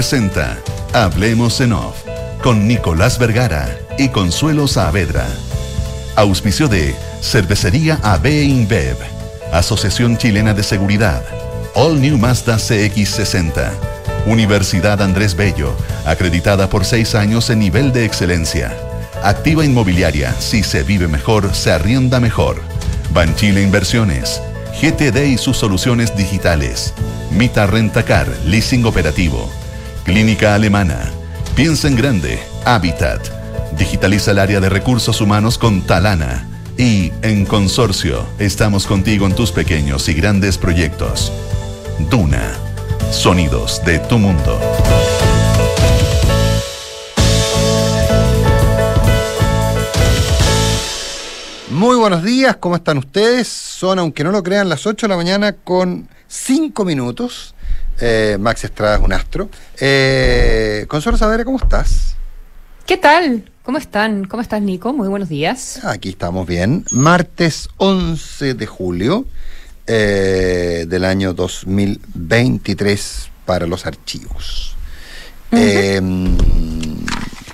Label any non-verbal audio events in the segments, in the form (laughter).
presenta Hablemos en Off con Nicolás Vergara y Consuelo Saavedra. Auspicio de Cervecería AB InBev, Asociación Chilena de Seguridad, All New Mazda CX60, Universidad Andrés Bello, acreditada por seis años en nivel de excelencia. Activa Inmobiliaria, si se vive mejor, se arrienda mejor. Banchile Inversiones, GTD y sus soluciones digitales. Mita Rentacar, leasing operativo. Clínica Alemana. Piensa en grande, Habitat. Digitaliza el área de recursos humanos con Talana. Y en Consorcio, estamos contigo en tus pequeños y grandes proyectos. Duna. Sonidos de tu mundo. Muy buenos días, ¿cómo están ustedes? Son, aunque no lo crean, las 8 de la mañana con 5 minutos. Eh, Max Estrada es un astro. Eh, Consuelo Saavedra, ¿cómo estás? ¿Qué tal? ¿Cómo están? ¿Cómo estás, Nico? Muy buenos días. Aquí estamos bien. Martes 11 de julio eh, del año 2023 para los archivos. Eh,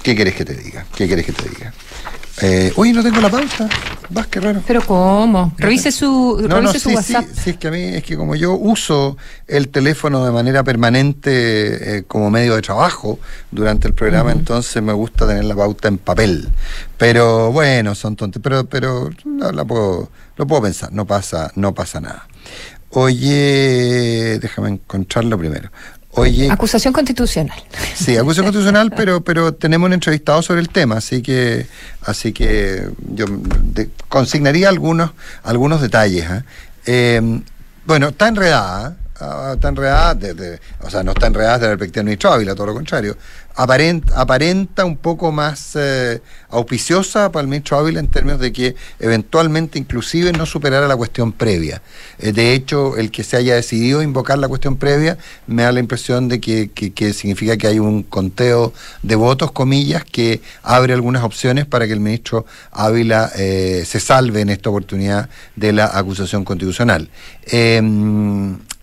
¿Qué quieres que te diga? ¿Qué quieres que te diga? Eh, oye, no tengo la pauta. Vas, qué raro. ¿Pero cómo? Revise su, No, no, revise su sí, WhatsApp. Sí, sí, es que a mí, es que como yo uso el teléfono de manera permanente eh, como medio de trabajo durante el programa, entonces me gusta tener la pauta en papel. Pero bueno, son tontos, pero, pero no, la puedo, lo puedo pensar, no pasa, no pasa nada. Oye, déjame encontrarlo primero. Oye, Acusación constitucional. Sí, acusación constitucional, pero, pero tenemos un entrevistado sobre el tema, así que, así que yo de- consignaría algunos, algunos detalles. ¿ah? Eh, bueno, está enredada, ah, está enredada, desde- o sea, no está enredada desde la perspectiva Ávila, todo lo contrario. Aparenta, aparenta un poco más eh, auspiciosa para el ministro Ávila en términos de que eventualmente inclusive no superara la cuestión previa. Eh, de hecho, el que se haya decidido invocar la cuestión previa me da la impresión de que, que- significa que hay un conteo de votos, comillas, que abre algunas opciones para que el ministro Ávila eh, se salve en esta oportunidad de la acusación constitucional.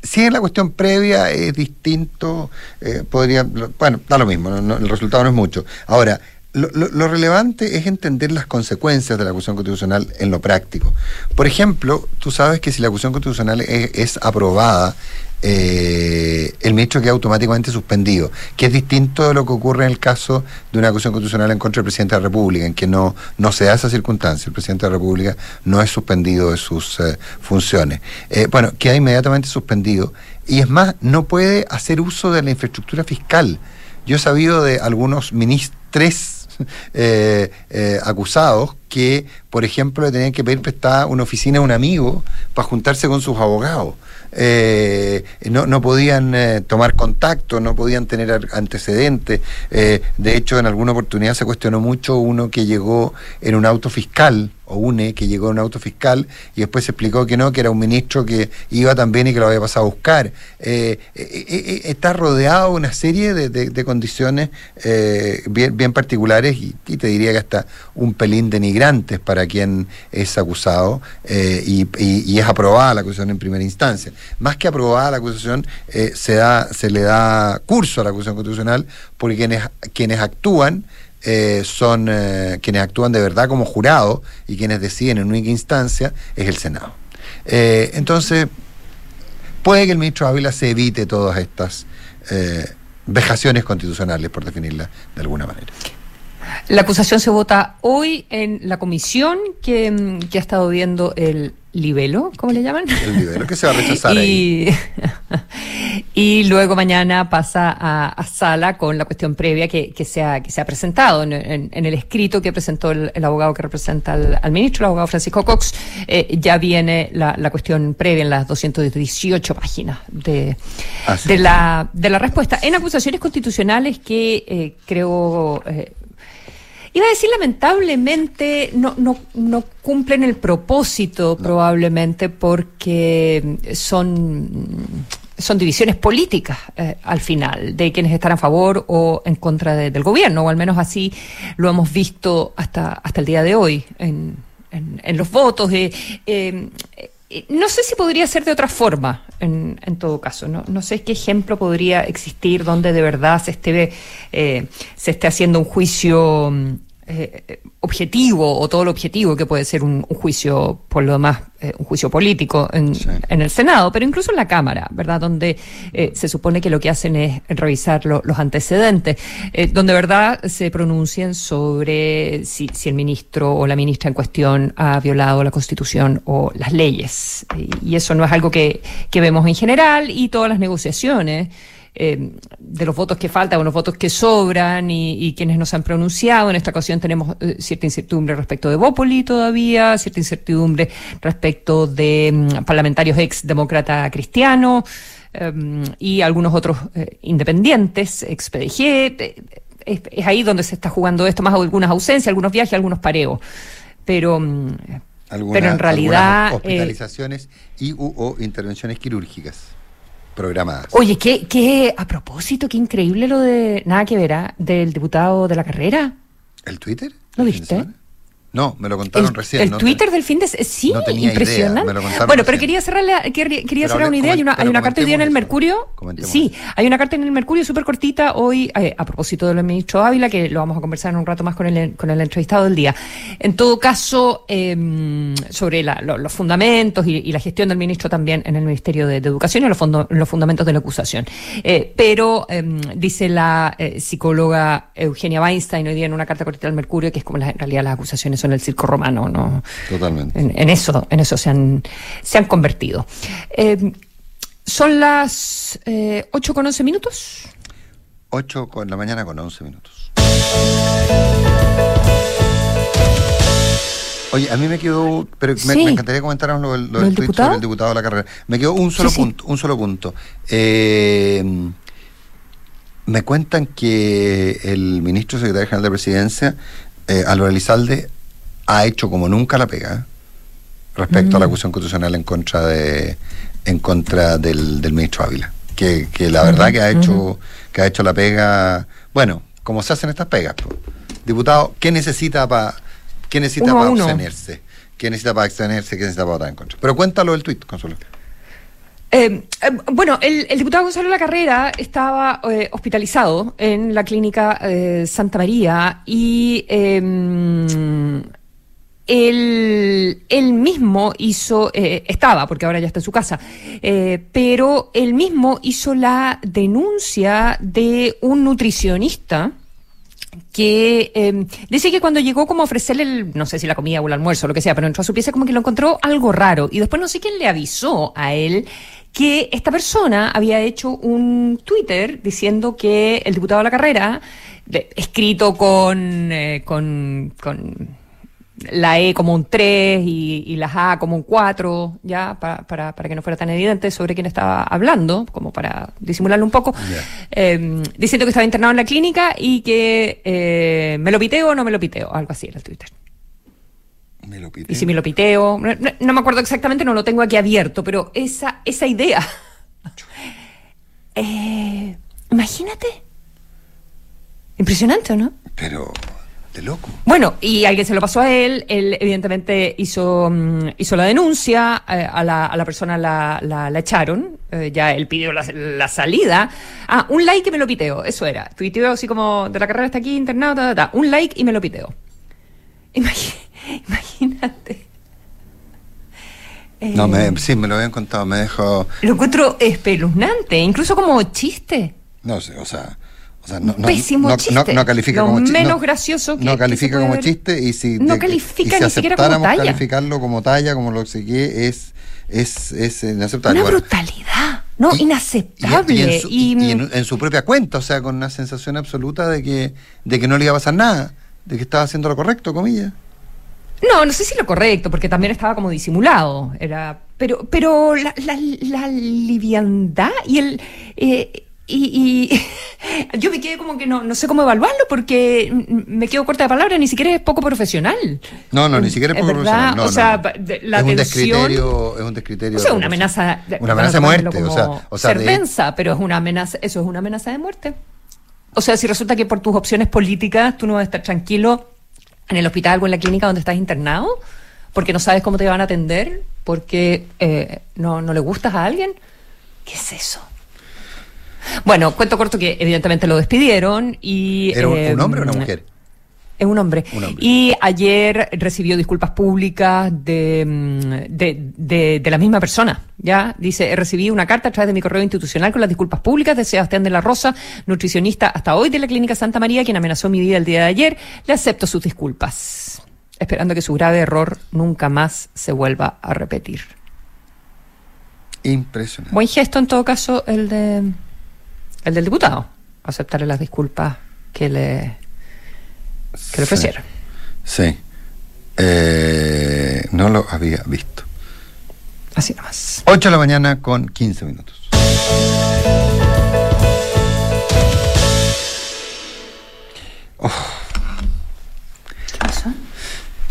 Si en la cuestión previa es distinto, eh, podría, bueno, da lo mismo, no- no- el resultado no es mucho. Ahora, lo, lo- lo relevante es entender las consecuencias de la acusación constitucional en lo práctico. Por ejemplo, tú sabes que si la acusación constitucional es, es aprobada, eh, el ministro queda automáticamente suspendido, que es distinto de lo que ocurre en el caso de una acusación constitucional en contra del presidente de la República, en que no, no se da esa circunstancia. El presidente de la República no es suspendido de sus eh, funciones. Eh, bueno, queda inmediatamente suspendido y es más, no puede hacer uso de la infraestructura fiscal. Yo he sabido de algunos ministres (laughs) eh, eh, acusados que, por ejemplo, le tenían que pedir prestada una oficina a un amigo para juntarse con sus abogados. Eh, no, no podían eh, tomar contacto, no podían tener antecedentes. Eh, de hecho, en alguna oportunidad se cuestionó mucho uno que llegó en un auto fiscal, o UNE, que llegó en un auto fiscal, y después se explicó que no, que era un ministro que iba también y que lo había pasado a buscar. Está rodeado de una serie de, de- condiciones bien, bien particulares y, y te diría que hasta un pelín denigrantes para quien es acusado eh, y, es aprobada la acusación en primera instancia. Más que aprobada la acusación, eh, se, da, se le da curso a la acusación constitucional porque quienes, actúan eh, son quienes actúan de verdad como jurado y quienes deciden en única instancia es el Senado. Entonces, puede que el ministro Ávila se evite todas estas vejaciones constitucionales, por definirlas de alguna manera. La acusación se vota hoy en la comisión que, mm, que ha estado viendo el libelo, ¿cómo le llaman? El libelo que se va a rechazar ahí. (laughs) y, (laughs) y luego mañana pasa a, a sala con la cuestión previa que, que, se, ha, que se ha presentado en, en- en el escrito que presentó el, el abogado que representa al, al ministro, el abogado Francisco Cox. eh, ya viene la, la cuestión previa en las 218 páginas de, Ah, de, la, de la respuesta. En acusaciones constitucionales que eh, creo. eh, Iba a decir lamentablemente no, no, no cumplen el propósito probablemente porque son, son divisiones políticas eh, al final de quienes están a favor o en contra de- del gobierno, o al menos así lo hemos visto hasta, hasta el día de hoy en, en, en los votos. eh, eh, eh, no sé si podría ser de otra forma en, en todo caso. ¿no? no sé qué ejemplo podría existir donde de verdad se esté, eh, se esté haciendo un juicio mm, eh, objetivo o todo lo objetivo que puede ser un, un juicio, por lo demás, eh, un juicio político en, Sí. en el Senado, pero incluso en la Cámara, ¿verdad? Donde eh, se supone que lo que hacen es revisar lo- los antecedentes, eh, donde, ¿verdad?, se pronuncien sobre si, si el ministro o la ministra en cuestión ha violado la Constitución o las leyes. Y, y eso no es algo que, que vemos en general y todas las negociaciones eh, de los votos que faltan o los votos que sobran y, y quienes nos han pronunciado. En esta ocasión tenemos eh, cierta incertidumbre respecto de Bópoli todavía, cierta incertidumbre respecto de mm, parlamentarios ex demócrata cristiano em, y algunos otros eh, independientes, ex PDG. Eh, Es, es ahí donde se está jugando esto, más algunas ausencias, algunos viajes, algunos pareos. Pero, mm, pero en realidad... eh, hospitalizaciones y u, o intervenciones quirúrgicas programadas. Oye, qué, qué, a propósito, qué increíble lo de, nada que verá, del diputado de la carrera. ¿El Twitter? ¿Lo ¿El fin de viste? No, me lo contaron El, recién. el no Twitter te- del fin de sí, no tenía idea, impresionante. me lo contaron bueno, pero quería cerrar la- quería, cerrar una idea. Hay una, hay carta hoy día en el. Mercurio. Sí, eso. hay una carta en el Mercurio súper cortita hoy eh, a propósito del ministro Ávila que lo vamos a conversar en un rato más con el con el entrevistado del día. En todo caso, eh, sobre la- lo- los fundamentos y, y la gestión del ministro también en el Ministerio de, de Educación y los, fondo- los fundamentos de la acusación. Eh, pero eh, dice la eh, psicóloga Eugenia Weinstein hoy día en una carta cortita al Mercurio que es como la- en realidad las acusaciones son el circo romano, ¿no? Totalmente. En, en eso, en eso se han, se han convertido. Eh, son las eh, 8 con 11 minutos. 8 con la mañana con 11 minutos. Oye, a mí me quedó, pero me, Sí. me encantaría comentar lo, del- lo ¿Lo del tweet diputado? sobre el diputado de la carrera. Me quedó un solo Sí, sí. punto, un solo punto. Eh, me cuentan que el ministro secretario general de Presidencia, eh, Álvaro Elizalde, ha hecho como nunca la pega respecto a la acusación constitucional en contra de en contra del, del ministro Ávila. Que, que la verdad que ha hecho que ha hecho la pega, bueno, como se hacen estas pegas. Diputado, ¿qué necesita para qué necesita para abstenerse? ¿Qué necesita para abstenerse? ¿Qué necesita para votar en contra? Pero cuéntalo del tuit, Consuelo. Eh, eh, bueno, el, el diputado Gonzalo La Carrera estaba eh, hospitalizado en la clínica eh, Santa María y eh, él, mismo hizo, eh, estaba, porque ahora ya está en su casa, eh, pero él mismo hizo la denuncia de un nutricionista que eh, dice que cuando llegó como a ofrecerle, no sé si la comida o el almuerzo lo que sea, pero entró a su pieza como que lo encontró algo raro. Y después no sé quién le avisó a él que esta persona había hecho un Twitter diciendo que el diputado de la carrera, escrito con, eh, con, con la E como un 3 y, y las A como un 4, ya, para, para, para que no fuera tan evidente sobre quién estaba hablando, como para disimularlo un poco, eh, diciendo que estaba internado en la clínica y que eh, me lo piteo o no me lo piteo, algo así era el Twitter. Me lo pide. Y si me lo piteo, no, no- no me acuerdo exactamente, no lo tengo aquí abierto, pero esa, esa idea. (laughs) Eh, imagínate. Impresionante, ¿o ¿no? Pero de loco. Bueno, y alguien se lo pasó a él, él evidentemente hizo, mm, hizo la denuncia, eh, a, la, a la persona la, la, la echaron, eh, ya él pidió la, la salida. Ah, un like y me lo piteo, eso era. Tuiteó así como, de la carrera está aquí internado, ta, ta, ta. un like y me lo piteo. (laughs) Imagínate. No, Eh, me, sí, me lo habían contado, me dejó. Lo encuentro espeluznante, incluso como chiste. No sé, o sea. O sea, no, no, Pésimo no, chiste. no- califica Lo como chiste. menos no- gracioso que- No califica como ver. chiste y si, No de- califica y si ni siquiera como aceptáramos talla. calificarlo como talla, como lo que es, es, es inaceptable. Una brutalidad, ¿no? y- Inaceptable. Y, y en, su, y- y- y en- en su propia cuenta, o sea, con una sensación absoluta de que, de que no le iba a pasar nada, de que estaba haciendo lo correcto, comillas. No, no sé si lo correcto, porque también estaba como disimulado. Era, pero, pero la, la, la liviandad y el eh, y, y (laughs) yo me quedé como que no, no sé cómo evaluarlo porque me quedo corta de palabras, ni siquiera es poco profesional. No, no, ni siquiera es poco verdad, profesional. No, o no, sea, no. de- la es un descriterio, es un descriterio. O sea, de una amenaza, de- Una amenaza de muerte, o sea, o sea, de- cervenza, pero es una amenaza, eso es una amenaza de muerte. O sea, si resulta que por tus opciones políticas tú no vas a estar tranquilo en el hospital o en la clínica donde estás internado, porque no sabes cómo te van a atender, porque eh, no, no le gustas a alguien. ¿Qué es eso? Bueno, cuento corto que evidentemente lo despidieron y... ¿Era un, eh, un hombre o una mujer? Es un hombre. Un hombre. Y ayer recibió disculpas públicas de, mm, de, de- de la misma persona. Ya dice, recibí una carta a través de mi correo institucional con las disculpas públicas de Sebastián de la Rosa, nutricionista hasta hoy de la Clínica Santa María, quien amenazó mi vida el día de ayer. Le acepto sus disculpas, esperando que su grave error nunca más se vuelva a repetir. Impresionante. Buen gesto en todo caso el de el del diputado, aceptarle las disculpas que le, que le ofrecieron. Sí. Eh, no lo había visto. Así nomás. 8 de la mañana con 15 minutos. ¿Qué pasó?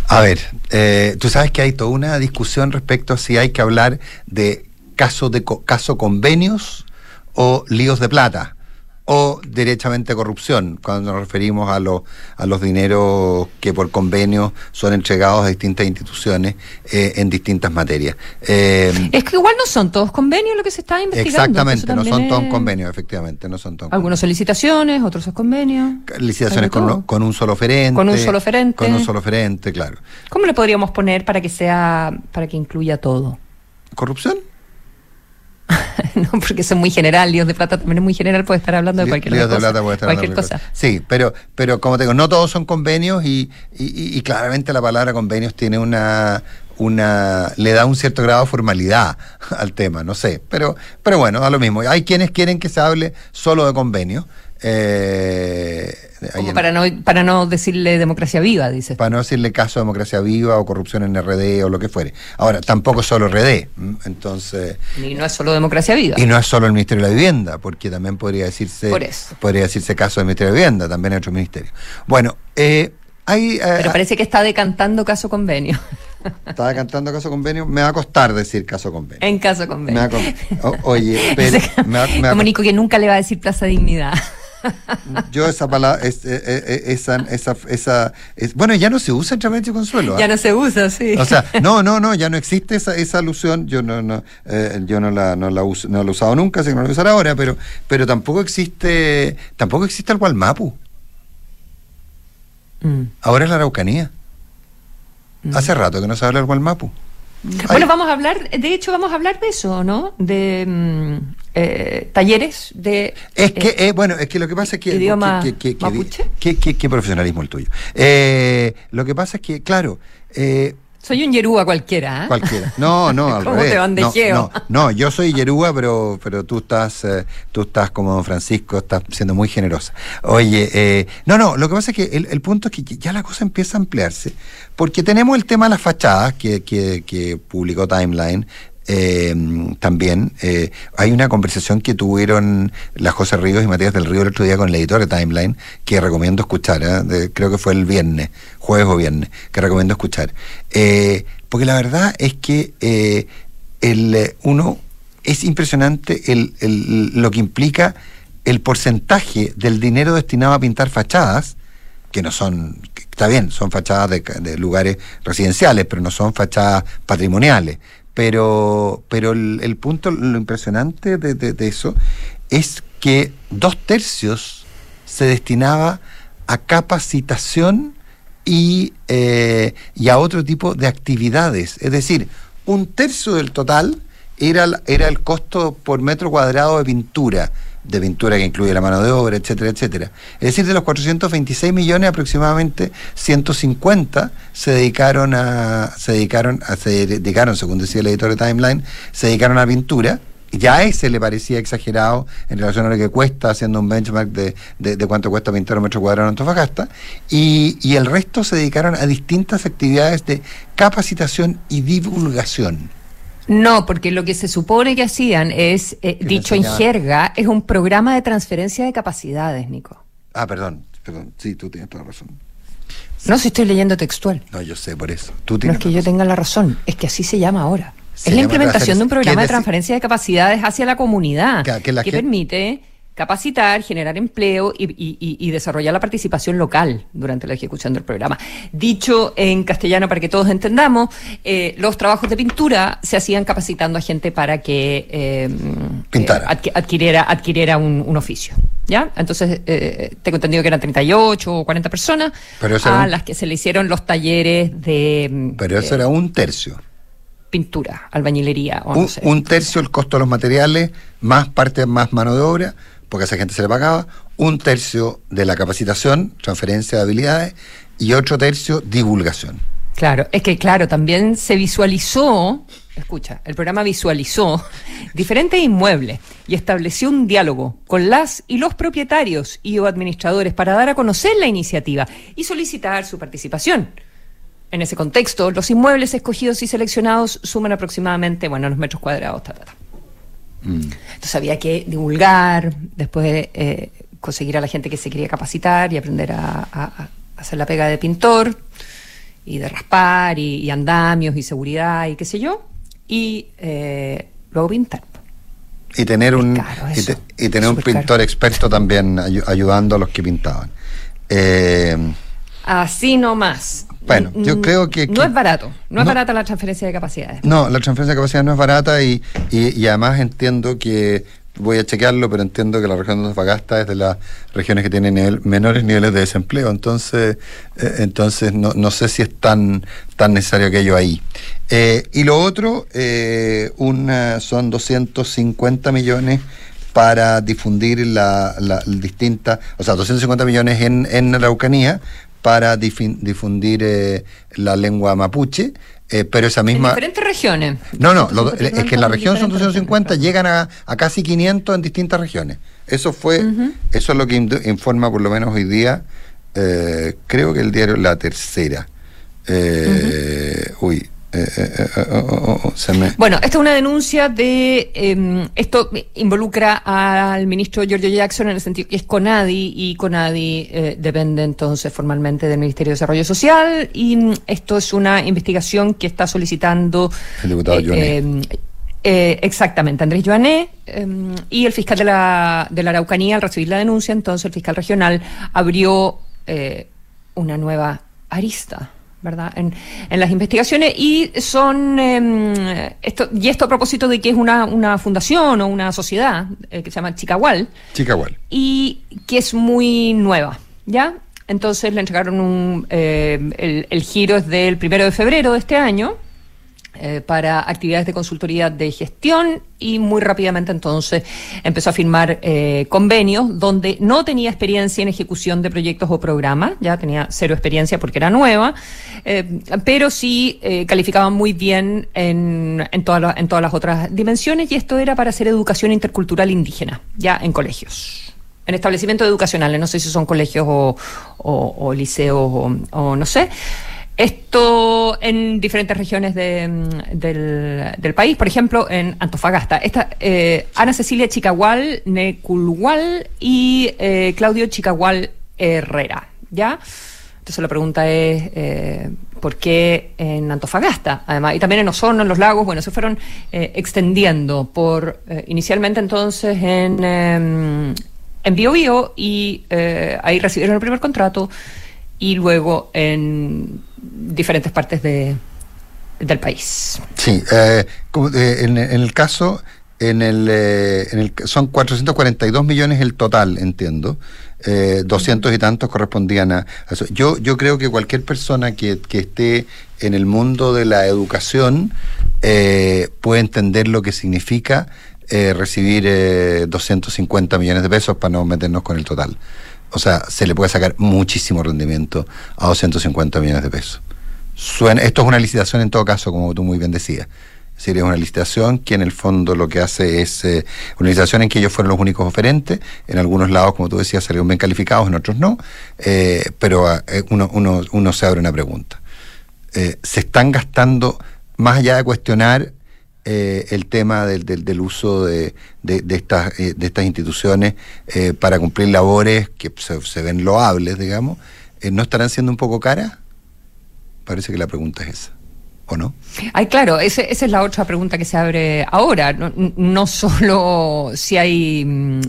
A ver, eh, tú sabes que hay toda una discusión respecto a si hay que hablar de caso de co- caso convenios o líos de plata o derechamente corrupción cuando nos referimos a los a los dineros que por convenio son entregados a distintas instituciones eh, en distintas materias. Eh, Es que igual no son todos convenios lo que se está investigando. exactamente, no son todos convenios, efectivamente, no son todos Algunos solicitaciones, otros son convenios. licitaciones con, uno- con un solo oferente. Con un solo oferente. Con un solo oferente, claro. ¿Cómo le podríamos poner para que sea, para que incluya todo? ¿Corrupción? (laughs) no, porque es muy general, líos de plata también es muy general, puede estar hablando de cualquier de cosa. plata puede estar cualquier hablando de cosa. Sí, pero, pero como te digo, no todos son convenios y, y- y- y claramente la palabra convenios tiene una, una, le da un cierto grado de formalidad al tema, no sé, pero, pero bueno, da lo mismo. Hay quienes quieren que se hable solo de convenios. Eh, Como en- para no, para no decirle democracia viva, dices. para no decirle caso de democracia viva o corrupción en RD o lo que fuere. Ahora, tampoco es solo RD, entonces... Y no es solo democracia viva. Y no es solo el Ministerio de la Vivienda, porque también podría decirse Por eso. podría decirse caso del Ministerio de la Vivienda, también hay otros ministerios. Bueno, eh, hay, eh, Pero parece que está decantando caso convenio. (laughs) estaba cantando caso convenio, me va a costar decir caso convenio. en caso Me convenio. va a co- o- oye, (laughs) pero me va- me va a Como co- Nico que nunca le va a decir Plaza Dignidad. Yo esa palabra, es- eh, eh, eh, esa, esa, esa, es- bueno, ya no se usa entre y Consuelo. ¿ah? ya no se usa, sí. O sea, no, no, no, ya no existe esa, esa alusión, yo no, no, yo no la, no la uso- no la he usado nunca, así que no la voy a usar ahora, pero, pero tampoco existe, tampoco existe el Gualmapu. Mm. Ahora es la Araucanía. Hace rato que no se habla del Gualmapu. Bueno, vamos a hablar, de hecho vamos a hablar de eso, ¿no? De mm, eh, talleres de... Es que, eh, eh, bueno, es que lo que pasa es que. ¿Idioma que- que- mapuche? qué profesionalismo el tuyo. Eh, lo que pasa es que, claro, soy un yerúa cualquiera, ¿eh? Cualquiera. No, no, al (laughs) ¿Cómo revés. te bandejeo? No, no, no, yo soy Yerúa, pero, pero tú estás, tú estás como don Francisco, estás siendo muy generosa. Oye, eh, no, no, lo que pasa es que el, el punto es que ya la cosa empieza a ampliarse, porque tenemos el tema de las fachadas que, que, que publicó Timeline. Eh, también eh, hay una conversación que tuvieron la José Ríos y Matías del Río el otro día con el editor de Timeline que recomiendo escuchar, ¿eh? Creo que fue el viernes, jueves o viernes, que recomiendo escuchar. Porque la verdad es que el, uno es impresionante el, lo que implica el porcentaje del dinero destinado a pintar fachadas, que no son, está bien, son fachadas de lugares residenciales, pero no son fachadas patrimoniales. Pero, pero el, punto, lo impresionante de, eso es que dos tercios se destinaba a capacitación y, eh, y a otro tipo de actividades. Es decir, un tercio del total era, era el costo por metro cuadrado de pintura, de pintura que incluye la mano de obra, etcétera, etcétera. Es decir, de los 426 millones, aproximadamente 150 se dedicaron a, se dedicaron a, se dedicaron, según decía el editor de Timeline, se dedicaron a pintura. Ya a ese le parecía exagerado en relación a lo que cuesta, haciendo un benchmark de, de- cuánto cuesta pintar un metro cuadrado en Antofagasta, y, y el resto se dedicaron a distintas actividades de capacitación y divulgación. No, porque lo que se supone que hacían es, eh, dicho en jerga, es un programa de transferencia de capacidades, Nico. Ah, perdón, perdón, sí, tú tienes toda la razón. No si estoy leyendo textual. No, yo sé por eso. Tú No es que yo tenga la razón, es que así se llama ahora. Se es la implementación de un programa de transferencia de capacidades hacia la comunidad Que- que la gente- permite capacitar, generar empleo y, desarrollar la participación local durante la ejecución del programa. Dicho en castellano para que todos entendamos, eh, los trabajos de pintura se hacían capacitando a gente para que eh, eh adquiriera, adquiriera un, oficio. ¿Ya? Entonces, eh, tengo entendido que eran 38 o 40 personas a las que se le hicieron los talleres de... Pero eso era un tercio pintura, albañilería. O un, un, tercio el costo de los materiales, más parte, más mano de obra, porque a esa gente se le pagaba, un tercio de la capacitación, transferencia de habilidades, y otro tercio divulgación. Claro, es que claro, también se visualizó, escucha, el programa visualizó (laughs) diferentes inmuebles y estableció un diálogo con las y los propietarios y o administradores para dar a conocer la iniciativa y solicitar su participación. En ese contexto, los inmuebles escogidos y seleccionados suman aproximadamente, bueno, los metros cuadrados, ta, ta. Entonces había que divulgar, después eh, conseguir a la gente que se quería capacitar y aprender a, hacer la pega de pintor y de raspar y, andamios y seguridad y qué sé yo, y eh, luego pintar. Y tener un, y, tener un pintor experto también ayudando a los que pintaban. Eh, Así nomás. Bueno, yo creo que, No es barato, no, es barata la transferencia de capacidades. No, la transferencia de capacidades no es barata y, y, además entiendo que, voy a chequearlo, pero entiendo que la región de Antofagasta es de las regiones que tienen menores niveles de desempleo, entonces eh, entonces no, no, sé si es tan, tan necesario aquello ahí. Eh, y lo otro, eh, una, son 250 millones para difundir la, la, distinta, o sea, 250 millones en, en Araucanía para difundir eh, la lengua mapuche, eh, pero esa misma... En diferentes regiones. No, no, es que en la región son 250, llegan a, casi 500 en distintas regiones. Eso fue, eso es lo que informa por lo menos hoy día, eh, creo que el diario La Tercera. Uy, eh, eh, eh, oh, oh, oh, bueno, esta es una denuncia de. Em, esto involucra al ministro Giorgio Jackson en el sentido que es CONADI y CONADI depende entonces formalmente del Ministerio de Desarrollo Social y mm, esto es una investigación que está solicitando. El diputado em, exactamente, Andrés Joané em, y el fiscal de la, de la Araucanía al recibir la denuncia, entonces el fiscal regional abrió una nueva arista ¿verdad? En, las investigaciones y son em, esto y esto a propósito de que es una, una fundación o una sociedad eh, que se llama Chicahual. Chicahual. Y que es muy nueva, ¿ya? Entonces le entregaron un eh, el, el giro es del primero de febrero de este año eh, para actividades de consultoría de gestión y muy rápidamente entonces empezó a firmar eh, convenios donde no tenía experiencia en ejecución de proyectos o programas, ya tenía cero experiencia porque era nueva, eh, pero sí calificaba muy bien en, en, todas en todas las otras dimensiones y esto era para hacer educación intercultural indígena, ya en colegios en establecimientos educacionales, no sé si son colegios o, o, liceos o, no sé. Esto en diferentes regiones mm, del, país, por ejemplo, en Antofagasta. Esta, eh, Ana Cecilia Chicagual Neculhual y eh, Claudio Chicagual Herrera, ¿ya? Entonces la pregunta es, eh, ¿por qué en Antofagasta? Además, y también en Osorno, en los lagos, bueno, se fueron extendiendo por, inicialmente entonces en, em, en Bio, Bio y ahí recibieron el primer contrato y luego en diferentes partes de, del país. Sí, eh, eh, en, el caso, en el, eh, en el, son 442 millones el total, entiendo. Eh, 200 y tantos correspondían a, eso. Yo, yo creo que cualquier persona que, que esté en el mundo de la educación puede entender lo que significa recibir 250 millones de pesos para no meternos con el total o sea, se le puede sacar muchísimo rendimiento a 250 millones de pesos. Suena, esto es una licitación en todo caso, como tú muy bien decías. Sería una licitación que en el fondo lo que hace es eh, una licitación en que ellos fueron los únicos oferentes. En algunos lados, como tú decías, salieron bien calificados, en otros no. Eh, pero eh, uno, uno, uno se abre una pregunta. ¿Se están gastando, más allá de cuestionar eh, el tema del, del, uso de, de, estas, eh, de estas instituciones eh, para cumplir labores que se, ven loables, digamos, ¿no estarán siendo un poco caras? Parece que la pregunta es esa. ¿O no? Ay, claro, esa es la otra pregunta que se abre ahora. No, no solo si hay. Mm,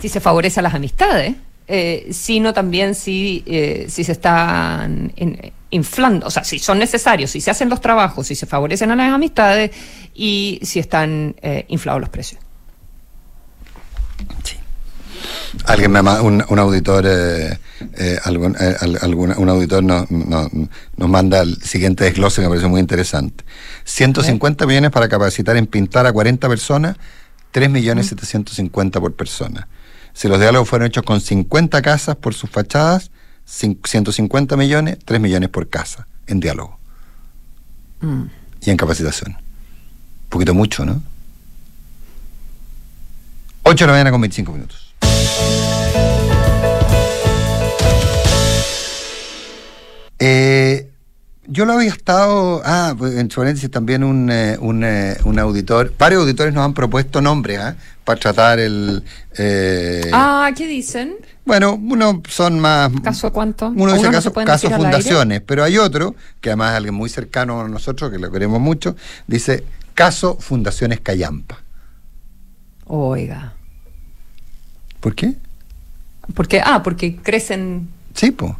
si se favorece a las amistades, eh, sino también si, eh, si se están inflando, o sea, si son necesarios, si se hacen los trabajos, si se favorecen a las amistades y si están eh, inflados los precios. Sí. Alguien me un, un auditor, eh, eh, algún, eh, un auditor nos, nos, manda el siguiente desglose que me parece muy interesante. 150 millones para capacitar en pintar a 40 personas, 3 millones 750 por persona. Si los diálogos fueron hechos con 50 casas por sus fachadas, 150 millones, 3 millones por casa en diálogo. Mm. Y en capacitación. Un poquito mucho, ¿no? 8 de la mañana con 25 minutos. Eh, yo lo había estado. Ah, pues, en paréntesis también un, eh, un, eh, un, auditor. Varios auditores nos han propuesto nombres ¿ah? para tratar el. ah, ¿qué dicen? Bueno, uno son más. ¿Caso cuánto? Uno dice caso, caso fundaciones, pero hay otro, que además es alguien muy cercano a nosotros, que lo queremos mucho, dice caso Fundaciones Cayampa. Oiga. ¿Por qué? Porque, ah, porque crecen. Sí, pues.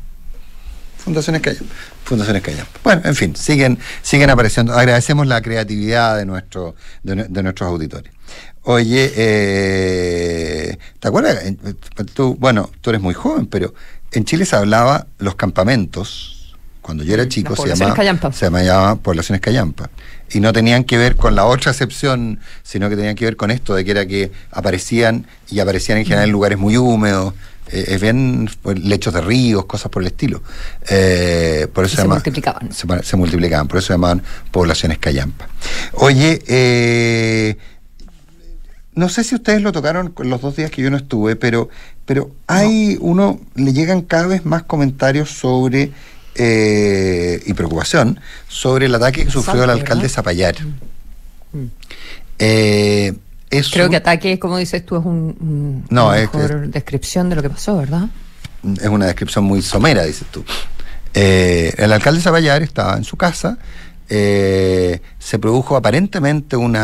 Fundaciones Callampa. Fundaciones Callampa. Bueno, en fin, siguen, siguen apareciendo. Agradecemos la creatividad de, nuestro, de, nuestros auditores. Oye, eh, ¿te acuerdas? Tú, bueno, tú eres muy joven, pero en Chile se hablaba los campamentos. Cuando yo era chico se llamaba, se llamaba poblaciones Callampa y no tenían que ver con la otra excepción, sino que tenían que ver con esto, de que era que aparecían y aparecían en general en lugares muy húmedos, eh, es bien pues, lechos de ríos, cosas por el estilo. Eh, por eso se, multiplicaban. Se, multiplicaban, por eso se llamaban poblaciones callampa. Oye, eh, no sé si ustedes lo tocaron los dos días que yo no estuve, pero, pero hay uno, le llegan cada vez más comentarios sobre eh, y preocupación sobre el ataque que sufrió el alcalde Zapallar. Mm. Mm. Eh, Creo que ataque, como dices tú, es un, una mejor descripción de lo que pasó, ¿verdad? Es una descripción muy somera, dices tú. Eh, el alcalde Zapallar estaba en su casa, se produjo aparentemente un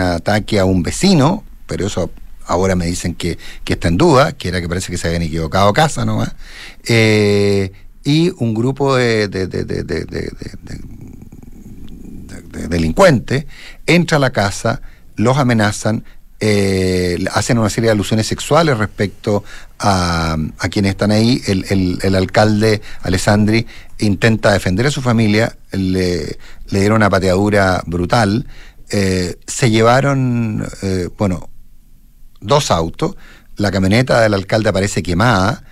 ataque a un vecino, pero eso ahora me dicen que, que, está en duda, que era que parece que se habían equivocado casa nomás. Eh, y un grupo de, delincuentes entra a la casa, los amenazan, eh, hacen una serie de alusiones sexuales respecto a, a quienes están ahí. El, el, alcalde Alessandri intenta defender a su familia, le, le dieron una pateadura brutal. Eh, se llevaron, eh, bueno, dos autos. La camioneta del alcalde aparece quemada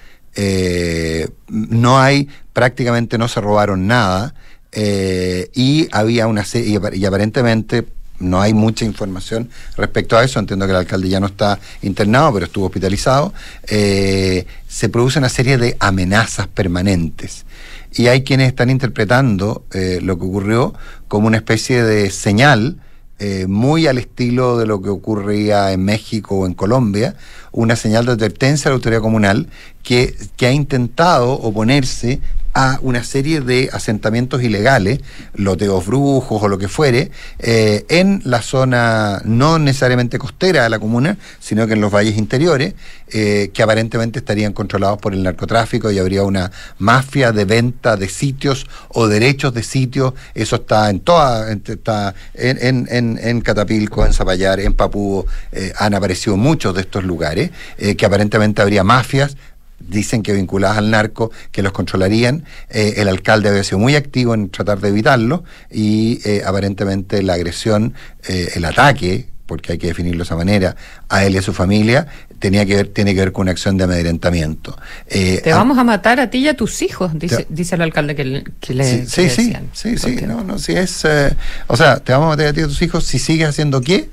no hay, prácticamente no se robaron nada, y había una serie, y, aparentemente no hay mucha información respecto a eso, entiendo que el alcalde ya no está internado, pero estuvo hospitalizado, eh, se produce una serie de amenazas permanentes. Y hay quienes están interpretando lo que ocurrió como una especie de señal eh, muy al estilo de lo que ocurría en México o en Colombia, una señal de advertencia a la autoridad comunal que, que ha intentado oponerse a una serie de asentamientos ilegales, loteos brujos o lo que fuere, eh, en la zona no necesariamente costera de la comuna, sino que en los valles interiores, eh, que aparentemente estarían controlados por el narcotráfico y habría una mafia de venta de sitios o derechos de sitios. Eso está en toda, está en, en, en, Catapilco, en Zapallar, en Papúo, eh, han aparecido muchos de estos lugares, que aparentemente habría mafias dicen que vinculadas al narco, que los controlarían. Eh, el alcalde había sido muy activo en tratar de evitarlo y eh, aparentemente la agresión, eh, el ataque, porque hay que definirlo de esa manera, a él y a su familia, tenía que ver, tiene que ver con una acción de amedrentamiento. Te vamos a matar a ti y a tus hijos, dice, dice el alcalde que, le Sí, sí, sí, sí, no, no, si es, o sea, te vamos a matar a ti y a tus hijos si sigues haciendo qué,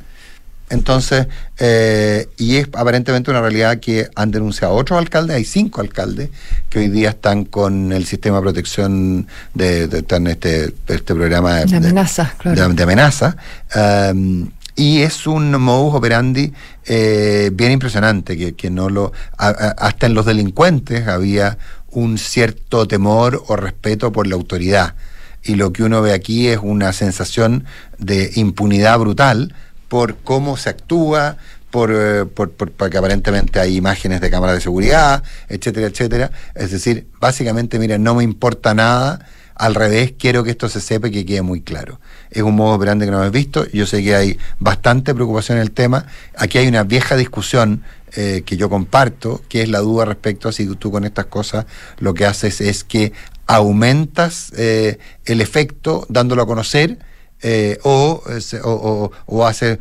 entonces, eh, y es aparentemente una realidad que han denunciado otros alcaldes, hay cinco alcaldes que hoy día están con el sistema de protección de, este, este programa de, amenaza, claro. de, amenaza. Um, y es un modus operandi eh, bien impresionante, que, que no lo. hasta en los delincuentes había un cierto temor o respeto por la autoridad. Y lo que uno ve aquí es una sensación de impunidad brutal por cómo se actúa, por, eh, por, por- porque aparentemente hay imágenes de cámaras de seguridad, etcétera, etcétera. Es decir, básicamente, miren, no me importa nada. Al revés, quiero que esto se sepa y que quede muy claro. Es un modo operante que no hemos visto. Yo sé que hay bastante preocupación en el tema. Aquí hay una vieja discusión eh, que yo comparto, que es la duda respecto a si tú con estas cosas lo que haces es que aumentas eh, el efecto dándolo a conocer eh, o, se- o, o- o hace-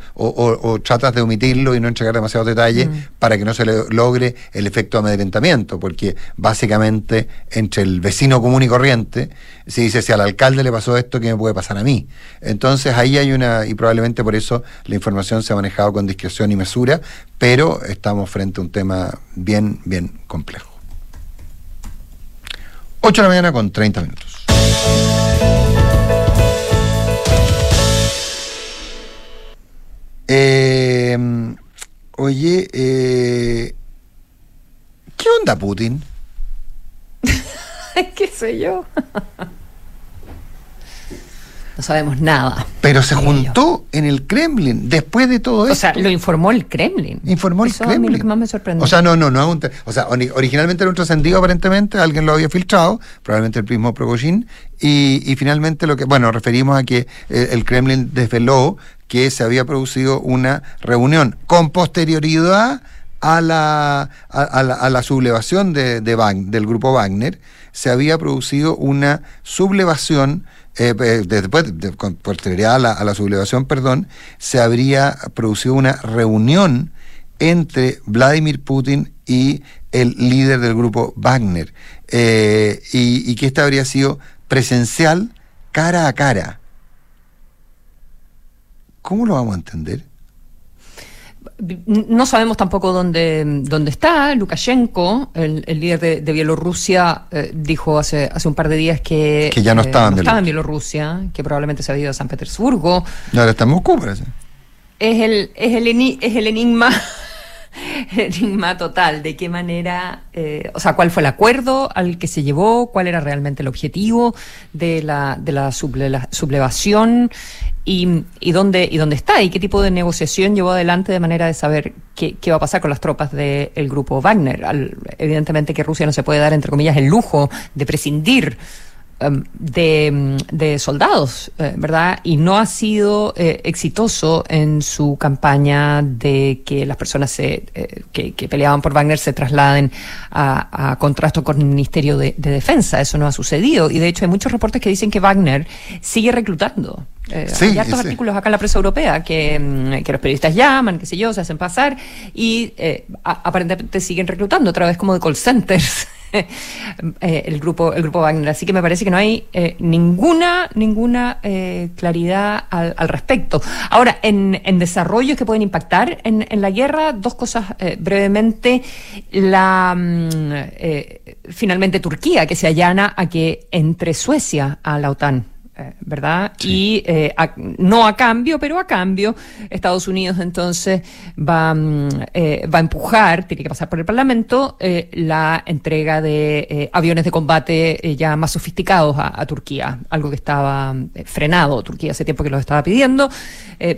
tratas de omitirlo y no entregar demasiados detalles para que no se le logre el efecto amedrentamiento, porque básicamente entre el vecino común y corriente, si dice si al alcalde le pasó esto, ¿qué me puede pasar a mí? Entonces ahí hay una, y probablemente por eso la información se ha manejado con discreción y mesura, pero estamos frente a un tema bien, bien complejo. 8 de la mañana con 30 minutos. Eh, oye, eh, ¿qué onda Putin? (laughs) ¿Qué sé yo? No sabemos nada. Pero se juntó en el Kremlin después de todo O esto. sea, lo informó el Kremlin. Informó el Eso a mí Kremlin. lo que más me sorprendió. O sea, no, no, no un. O sea, ori- originalmente era un trascendido aparentemente, alguien lo había filtrado, probablemente el mismo Progozhin, y, y finalmente lo que. Bueno, referimos a que eh, el Kremlin desveló que se había producido una reunión con posterioridad a la, a, a la, a la sublevación de, del grupo Wagner, se había producido una sublevación, eh, eh, después, de, con a la, sublevación, perdón, se habría producido una reunión entre Vladimir Putin y el líder del grupo Wagner, eh, y que esta habría sido presencial, cara a cara. ¿Cómo lo vamos a entender? No sabemos tampoco dónde, dónde está. Lukashenko, el, el líder de, de Bielorrusia, eh, dijo hace, hace un par de días que, Que ya no eh, estaba en en Bielorrusia, que probablemente se había ido a San Petersburgo. No, ahora está en Moscú, parece. Es el, es el, es el enigma. (laughs) enigma total, de qué manera, eh, o sea, cuál fue el acuerdo al que se llevó, cuál era realmente el objetivo de la, de la suble- sublevación y, y dónde, y dónde está y qué tipo de negociación llevó adelante de manera de saber qué, va a pasar con las tropas del grupo Wagner. Evidentemente que Rusia no se puede dar, entre comillas, el lujo de prescindir em, de, em, de soldados, eh, ¿verdad? Y no ha sido eh, exitoso en su campaña de que las personas se, eh, que, que peleaban por Wagner se trasladen a, a contrasto con el Ministerio de, de Defensa. Eso no ha sucedido. Y de hecho hay muchos reportes que dicen que Wagner sigue reclutando. Eh, Sí, hay hartos sí. artículos acá en la prensa europea que, mm, que los periodistas llaman, qué sé yo, se hacen pasar y eh, aparentemente siguen reclutando a través como de call centers. (laughs) (laughs) eh, el grupo el grupo Wagner. Así que me parece que no hay eh, ninguna ninguna eh, claridad al, al respecto. Ahora en, en desarrollos que pueden impactar en, en la guerra dos cosas eh, brevemente. La mm, eh, finalmente Turquía que se allana a que entre Suecia a la OTAN eh, ¿verdad? Y eh, a- no a cambio, pero a cambio, Estados Unidos entonces va, mm, eh, va a empujar, tiene que pasar por el Parlamento, eh, la entrega de eh, aviones de combate ya más sofisticados a, a Turquía, algo que estaba frenado, Turquía hace tiempo que lo estaba pidiendo,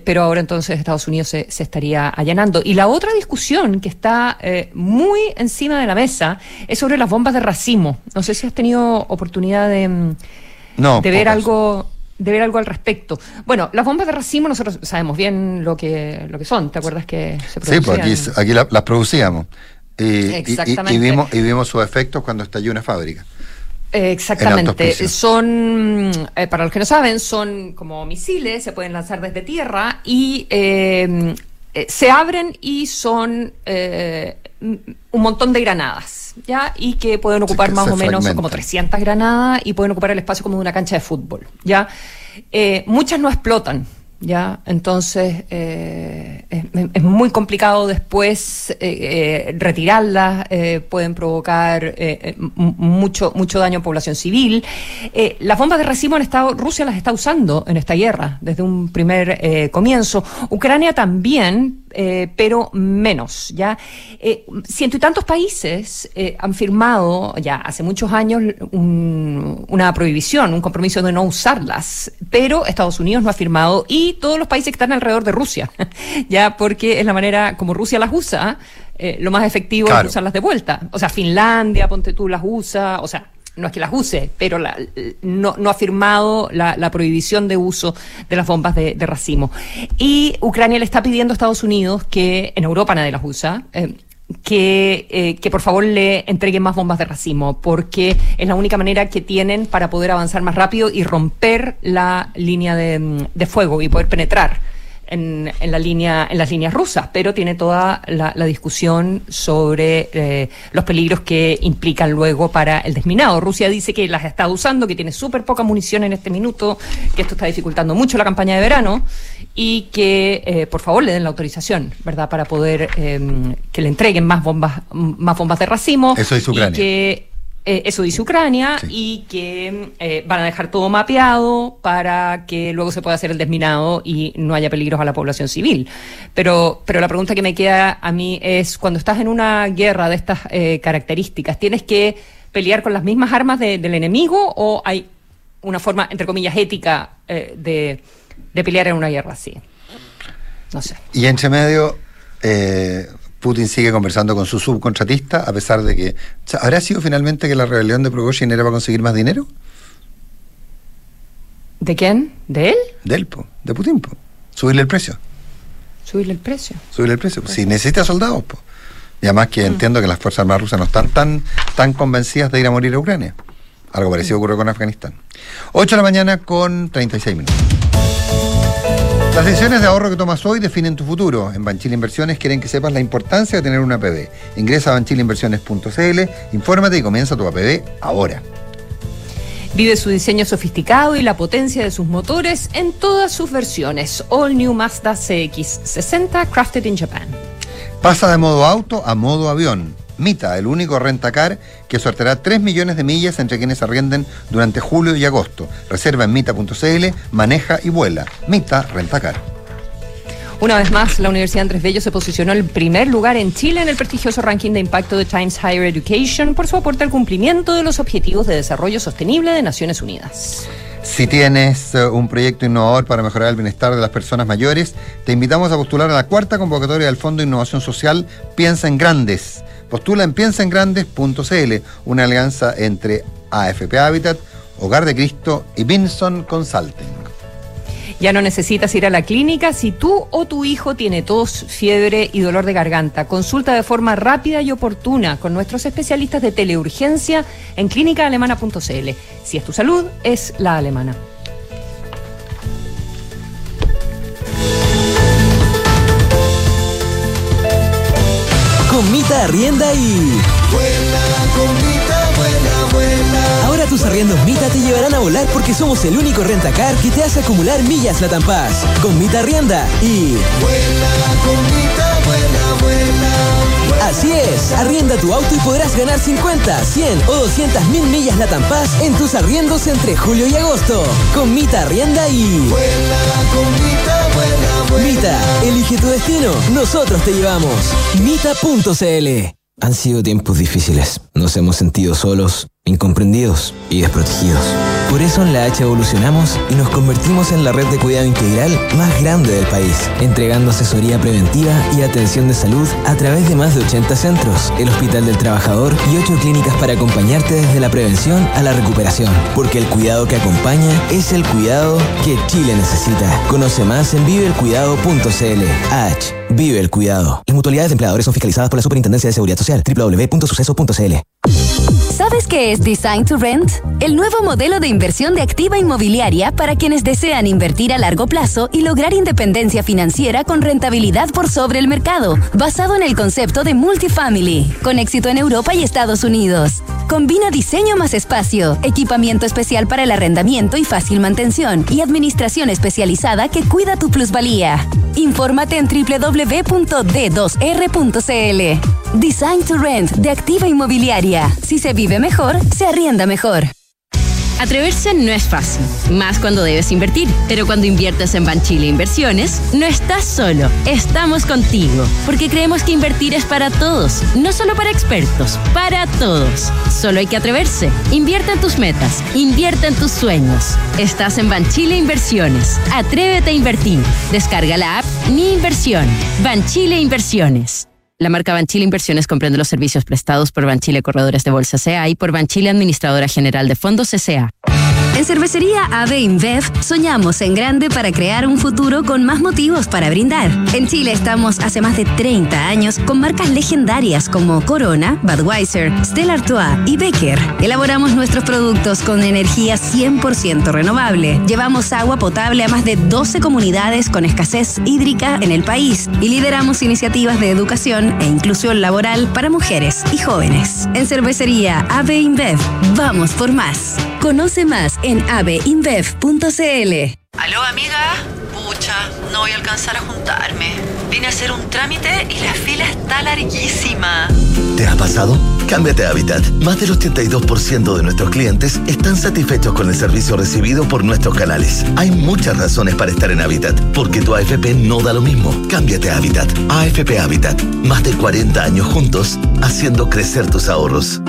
pero ahora entonces Estados Unidos se, se estaría allanando. Y la otra discusión que está eh, muy encima de la mesa es sobre las bombas de racimo. No sé si has tenido oportunidad de... No, de ver pocas. algo de ver algo al respecto. Bueno, las bombas de racimo nosotros sabemos bien lo que lo que son. ¿Te acuerdas que se Sí, pues aquí, producían? aquí la- las producíamos. Y, Exactamente. y vimos, y vimos sus efectos cuando estalló una fábrica. En Exactamente. Son, eh, para los que no saben, son como misiles, se pueden lanzar desde tierra y eh, eh, se abren y son eh, un montón de granadas, ¿ya? Y que pueden ocupar que más o menos, como 300 granadas y pueden ocupar el espacio como de una cancha de fútbol, ¿ya? Eh, muchas no explotan. ¿Ya? Entonces eh, es, es muy complicado después eh, eh, retirarlas, pueden provocar mucho, mucho daño a población civil. Las bombas de racimo han estado, Rusia las está usando en esta guerra desde un primer eh, comienzo. Ucrania también, eh, pero menos, ¿ya? Eh, ciento y tantos países eh, han firmado ya hace muchos años una prohibición, un compromiso de no usarlas, pero Estados Unidos no ha firmado y todos los países que están alrededor de Rusia, (laughs) ¿ya? Porque es la manera como Rusia las usa, lo más efectivo es usarlas de vuelta. O sea, Finlandia, ponte tú, las usa, o sea, no es que las use, pero no, ha firmado la, prohibición de uso de las bombas de, racimo. Y Ucrania le está pidiendo a Estados Unidos que en Europa nadie las usa. Eh, que, eh, que por favor le entreguen más bombas de racimo, porque es la única manera que tienen para poder avanzar más rápido y romper la línea de, de fuego y poder penetrar en, en, la línea, en las líneas rusas, pero tiene toda la, discusión sobre eh, los peligros que implican luego para el desminado. Rusia dice que las está usando, que tiene súper poca munición en este minuto, que esto está dificultando mucho la campaña de verano y que eh, por favor le den la autorización, ¿verdad?, para poder eh, que le entreguen más bombas, más bombas de racimo. Eso es Ucrania. Y que eh, eso dice Ucrania y que eh, van a dejar todo mapeado para que luego se pueda hacer el desminado y no haya peligros a la población civil. Pero, pero la pregunta que me queda a mí es, cuando estás en una guerra de estas eh, características, ¿tienes que pelear con las mismas armas del enemigo o hay una forma, entre comillas, ética de, de pelear en una guerra así? No sé. Y entre medio... Putin sigue conversando con su subcontratista, a pesar de que. ¿Habrá sido finalmente que la rebelión de Prigozhin era para conseguir más dinero? ¿De quién? ¿De él? De él, de Putin. Subirle el precio. Subirle el precio. Subirle el precio. Si necesita soldados, pues. Y además que mm. entiendo que las Fuerzas Armadas rusas no están tan, tan convencidas de ir a morir a Ucrania. Algo parecido ocurrió con Afganistán. 8 de la mañana con 36 minutos. Las decisiones de ahorro que tomas hoy definen tu futuro. En Banchile Inversiones quieren que sepas la importancia de tener una APB. Ingresa a banchileinversiones.cl, infórmate y comienza tu APB ahora. Vive su diseño sofisticado y la potencia de sus motores en todas sus versiones. All New Mazda CX60 Crafted in Japan. Pasa de modo auto a modo avión. Mita, el único rentacar que sorteará 3 millones de millas entre quienes arrienden durante julio y agosto. Reserva en mita.cl, maneja y vuela. Mita Rentacar. Una vez más, la Universidad Andrés Bello se posicionó en primer lugar en Chile en el prestigioso ranking de impacto de Times Higher Education por su aporte al cumplimiento de los Objetivos de Desarrollo Sostenible de Naciones Unidas. Si tienes eh, un proyecto innovador para mejorar el bienestar de las personas mayores, te invitamos a postular a la cuarta convocatoria del Fondo de Innovación Social Piensa en Grandes Postula en piensaengrandes.cl, una alianza entre AFP Habitat, Hogar de Cristo y Vinson Consulting. Ya no necesitas ir a la clínica si tú o tu hijo tiene tos, fiebre y dolor de garganta. Consulta de forma rápida y oportuna con nuestros especialistas de teleurgencia en clínicaalemana.cl. Si es tu salud, es la alemana. Comita arrienda y. Vuela, comita, vuela, vuela. Ahora tus arriendos Mita te llevarán a volar porque somos el único rentacar que te hace acumular millas Latam Paz. Con Mita arrienda y. Vuela, comita, vuela, vuela. Así es, arrienda tu auto y podrás ganar 50, 100 o 200 mil millas Paz en tus arriendos entre julio y agosto. Con Mita arrienda y. Vuela, comita, vuela. Mita, elige tu destino. Nosotros te llevamos. Mita.cl Han sido tiempos difíciles. Nos hemos sentido solos incomprendidos y desprotegidos. Por eso en la H evolucionamos y nos convertimos en la red de cuidado integral más grande del país, entregando asesoría preventiva y atención de salud a través de más de 80 centros, el Hospital del Trabajador y 8 clínicas para acompañarte desde la prevención a la recuperación, porque el cuidado que acompaña es el cuidado que Chile necesita. Conoce más en viveelcuidado.cl. H. Vive el cuidado. Las mutualidades de empleadores son fiscalizadas por la Superintendencia de Seguridad Social. www.suceso.cl. ¿Sabes qué es Design to Rent? El nuevo modelo de inversión de activa inmobiliaria para quienes desean invertir a largo plazo y lograr independencia financiera con rentabilidad por sobre el mercado, basado en el concepto de multifamily, con éxito en Europa y Estados Unidos. Combina diseño más espacio, equipamiento especial para el arrendamiento y fácil mantención, y administración especializada que cuida tu plusvalía. Infórmate en www.d2r.cl. Design to Rent de Activa Inmobiliaria. Si se vive mejor, se arrienda mejor. Atreverse no es fácil, más cuando debes invertir. Pero cuando inviertes en Banchile Inversiones, no estás solo, estamos contigo. Porque creemos que invertir es para todos, no solo para expertos, para todos. Solo hay que atreverse. Invierte en tus metas, invierte en tus sueños. Estás en Banchile Inversiones. Atrévete a invertir. Descarga la app Mi Inversión. Banchile Inversiones. La marca Banchile Inversiones comprende los servicios prestados por Banchile Corredores de Bolsa CA y por Banchile Administradora General de Fondos CCA. En Cervecería AB InBev soñamos en grande para crear un futuro con más motivos para brindar. En Chile estamos hace más de 30 años con marcas legendarias como Corona, Budweiser, Stella Artois y Becker. Elaboramos nuestros productos con energía 100% renovable. Llevamos agua potable a más de 12 comunidades con escasez hídrica en el país y lideramos iniciativas de educación e inclusión laboral para mujeres y jóvenes. En Cervecería AB InBev, vamos por más. Conoce más en abeinbev.cl. Aló, amiga. Pucha, no voy a alcanzar a juntarme. Vine a hacer un trámite y la fila está larguísima. ¿Te ha pasado? Cámbiate a Habitat. Más del 82% de nuestros clientes están satisfechos con el servicio recibido por nuestros canales. Hay muchas razones para estar en Habitat, porque tu AFP no da lo mismo. Cámbiate a Habitat. AFP Habitat. Más de 40 años juntos, haciendo crecer tus ahorros.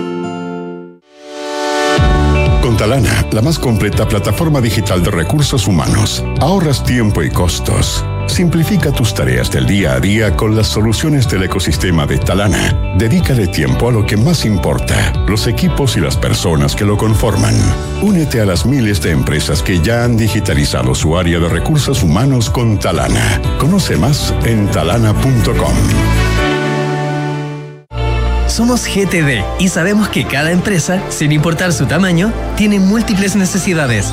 Talana, la más completa plataforma digital de recursos humanos, ahorras tiempo y costos. Simplifica tus tareas del día a día con las soluciones del ecosistema de Talana. Dedícale tiempo a lo que más importa, los equipos y las personas que lo conforman. Únete a las miles de empresas que ya han digitalizado su área de recursos humanos con Talana. Conoce más en talana.com. Somos GTD y sabemos que cada empresa, sin importar su tamaño, tiene múltiples necesidades.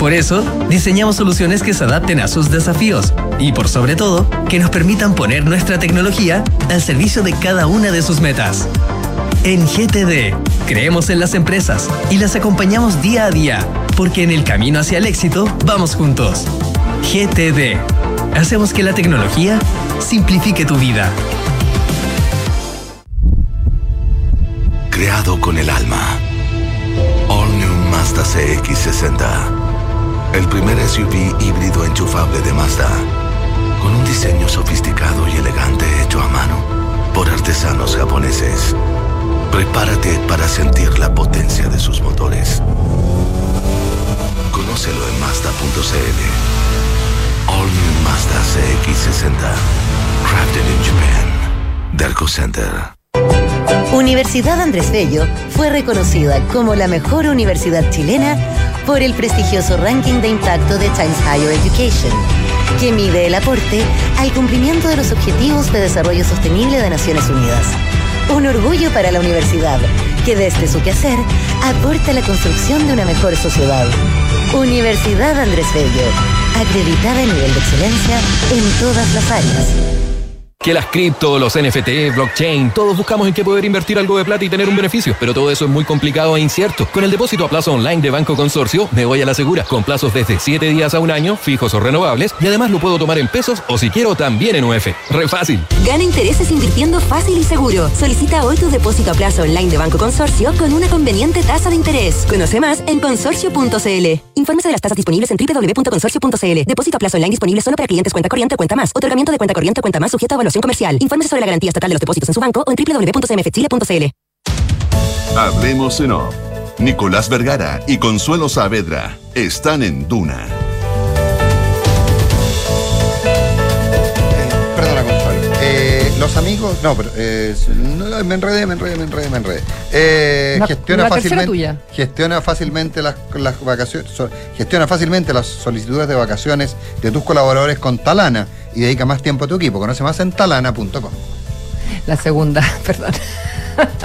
Por eso, diseñamos soluciones que se adapten a sus desafíos y, por sobre todo, que nos permitan poner nuestra tecnología al servicio de cada una de sus metas. En GTD, creemos en las empresas y las acompañamos día a día, porque en el camino hacia el éxito vamos juntos. GTD. Hacemos que la tecnología simplifique tu vida. Creado con el alma. All New Mazda CX60. El primer SUV híbrido enchufable de Mazda. Con un diseño sofisticado y elegante hecho a mano por artesanos japoneses. Prepárate para sentir la potencia de sus motores. Conócelo en Mazda.cl. All New Mazda CX60. Crafted in Japan. Derco Center. Universidad Andrés Bello fue reconocida como la mejor universidad chilena por el prestigioso ranking de impacto de Times Higher Education, que mide el aporte al cumplimiento de los Objetivos de Desarrollo Sostenible de Naciones Unidas. Un orgullo para la universidad, que desde su quehacer aporta a la construcción de una mejor sociedad. Universidad Andrés Bello, acreditada a nivel de excelencia en todas las áreas. Que las cripto, los NFT, blockchain, todos buscamos en qué poder invertir algo de plata y tener un beneficio, pero todo eso es muy complicado e incierto. Con el depósito a plazo online de Banco Consorcio, me voy a la segura, con plazos desde 7 días a un año, fijos o renovables, y además lo puedo tomar en pesos o si quiero también en UF. Re fácil. Gana intereses invirtiendo fácil y seguro. Solicita hoy tu depósito a plazo online de Banco Consorcio con una conveniente tasa de interés. Conoce más en consorcio.cl. Infórmese de las tasas disponibles en www.consorcio.cl. Depósito a plazo online disponible solo para clientes cuenta corriente cuenta más. Otorgamiento de cuenta corriente cuenta más sujeto a evaluación comercial. Sobre la garantía estatal de los depósitos en su banco o en www.cmfchile.cl. Hablemos en off. Nicolás Vergara y Consuelo Saavedra están en Duna. Amigos. No, pero. eh, no, me enredé, me enredé, me enredé, me enredé. Eh, La- gestiona la fácilmente. tuya. Gestiona fácilmente las, las vacaciones. so- gestiona fácilmente las solicitudes de vacaciones de tus colaboradores con Talana y dedica más tiempo a tu equipo. Conoce más en talana.com. La segunda, (laughs) perdón.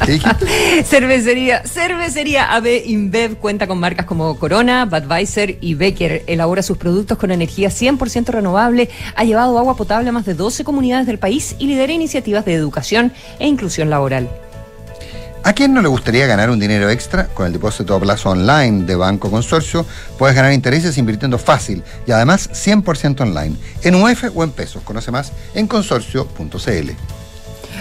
¿Qué dijiste? (laughs) Cervecería, cervecería AB InBev cuenta con marcas como Corona, Budweiser y Becker. Elabora sus productos con energía 100% renovable, ha llevado agua potable a más de 12 comunidades del país y lidera iniciativas de educación e inclusión laboral. ¿A quién no le gustaría ganar un dinero extra? Con el depósito a plazo online de Banco Consorcio puedes ganar intereses invirtiendo fácil y además 100% online, en UF o en pesos. Conoce más en consorcio.cl.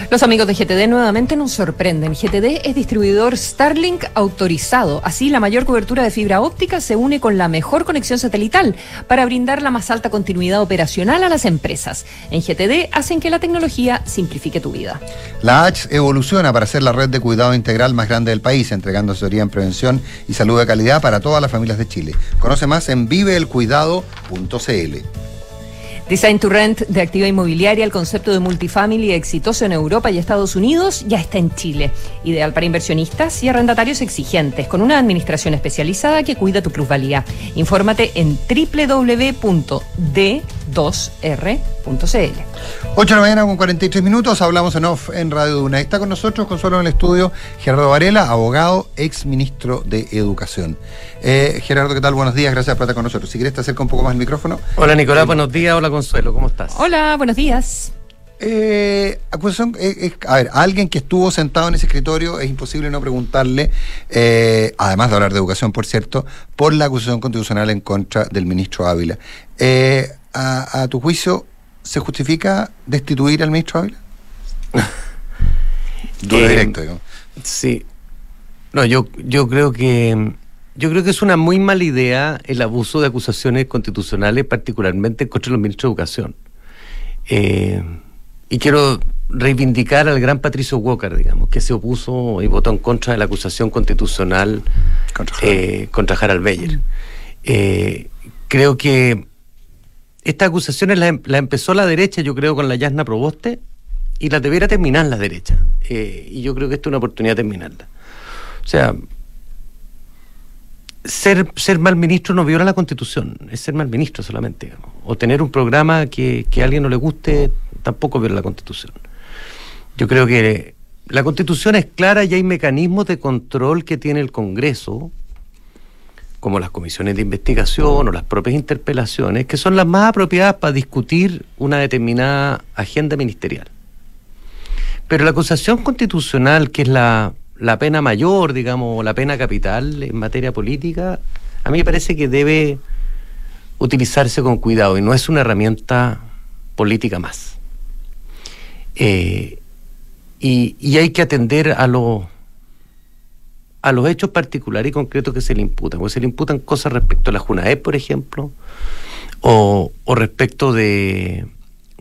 Los amigos de GTD nuevamente nos sorprenden. GTD es distribuidor Starlink autorizado. Así, la mayor cobertura de fibra óptica se une con la mejor conexión satelital para brindar la más alta continuidad operacional a las empresas. En GTD hacen que la tecnología simplifique tu vida. La H evoluciona para ser la red de cuidado integral más grande del país, entregando asesoría en prevención y salud de calidad para todas las familias de Chile. Conoce más en viveelcuidado.cl. Design to Rent de Activa Inmobiliaria, el concepto de multifamily exitoso en Europa y Estados Unidos, ya está en Chile. Ideal para inversionistas y arrendatarios exigentes, con una administración especializada que cuida tu plusvalía. Infórmate en www.d2r.cl. 8 de la mañana con 43 minutos, hablamos en off en Radio Duna. Está con nosotros, Consuelo en el estudio, Gerardo Varela, abogado, ex ministro de Educación. Eh, Gerardo, ¿qué tal? Buenos días, gracias por estar con nosotros. Si quieres te acerca un poco más el micrófono. Hola Nicolás, buenos días. Hola Consuelo, ¿cómo estás? Hola, buenos días. Eh, acusación, eh, eh, a ver, a alguien que estuvo sentado en ese escritorio es imposible no preguntarle, eh, además de hablar de educación, por cierto, por la acusación constitucional en contra del ministro Ávila. Eh, a, a tu juicio, ¿se justifica destituir al ministro Ávila? (laughs) Duro Eh, directo, digo. Sí. No, yo, yo creo que yo creo que es una muy mala idea el abuso de acusaciones constitucionales, particularmente contra los ministros de Educación. Eh, y quiero reivindicar al gran Patricio Walker, digamos, que se opuso y votó en contra de la acusación constitucional eh, contra Harald Beyer. Eh, creo que estas acusaciones em- las empezó la derecha, yo creo, con la Yasna Proboste, y las debiera terminar la derecha. Eh, y yo creo que esta es una oportunidad de terminarla. O sea, ser, ser mal ministro no viola la constitución, es ser mal ministro solamente. O tener un programa que, que a alguien no le guste tampoco viola la constitución. Yo creo que la constitución es clara y hay mecanismos de control que tiene el Congreso, como las comisiones de investigación o las propias interpelaciones, que son las más apropiadas para discutir una determinada agenda ministerial. Pero la acusación constitucional, que es la, la pena mayor, digamos, o la pena capital en materia política, a mí me parece que debe utilizarse con cuidado y no es una herramienta política más. Eh, y, y hay que atender a los a los hechos particulares y concretos que se le imputan. Porque se le imputan cosas respecto a la JUNAEP, por ejemplo, o, o respecto de,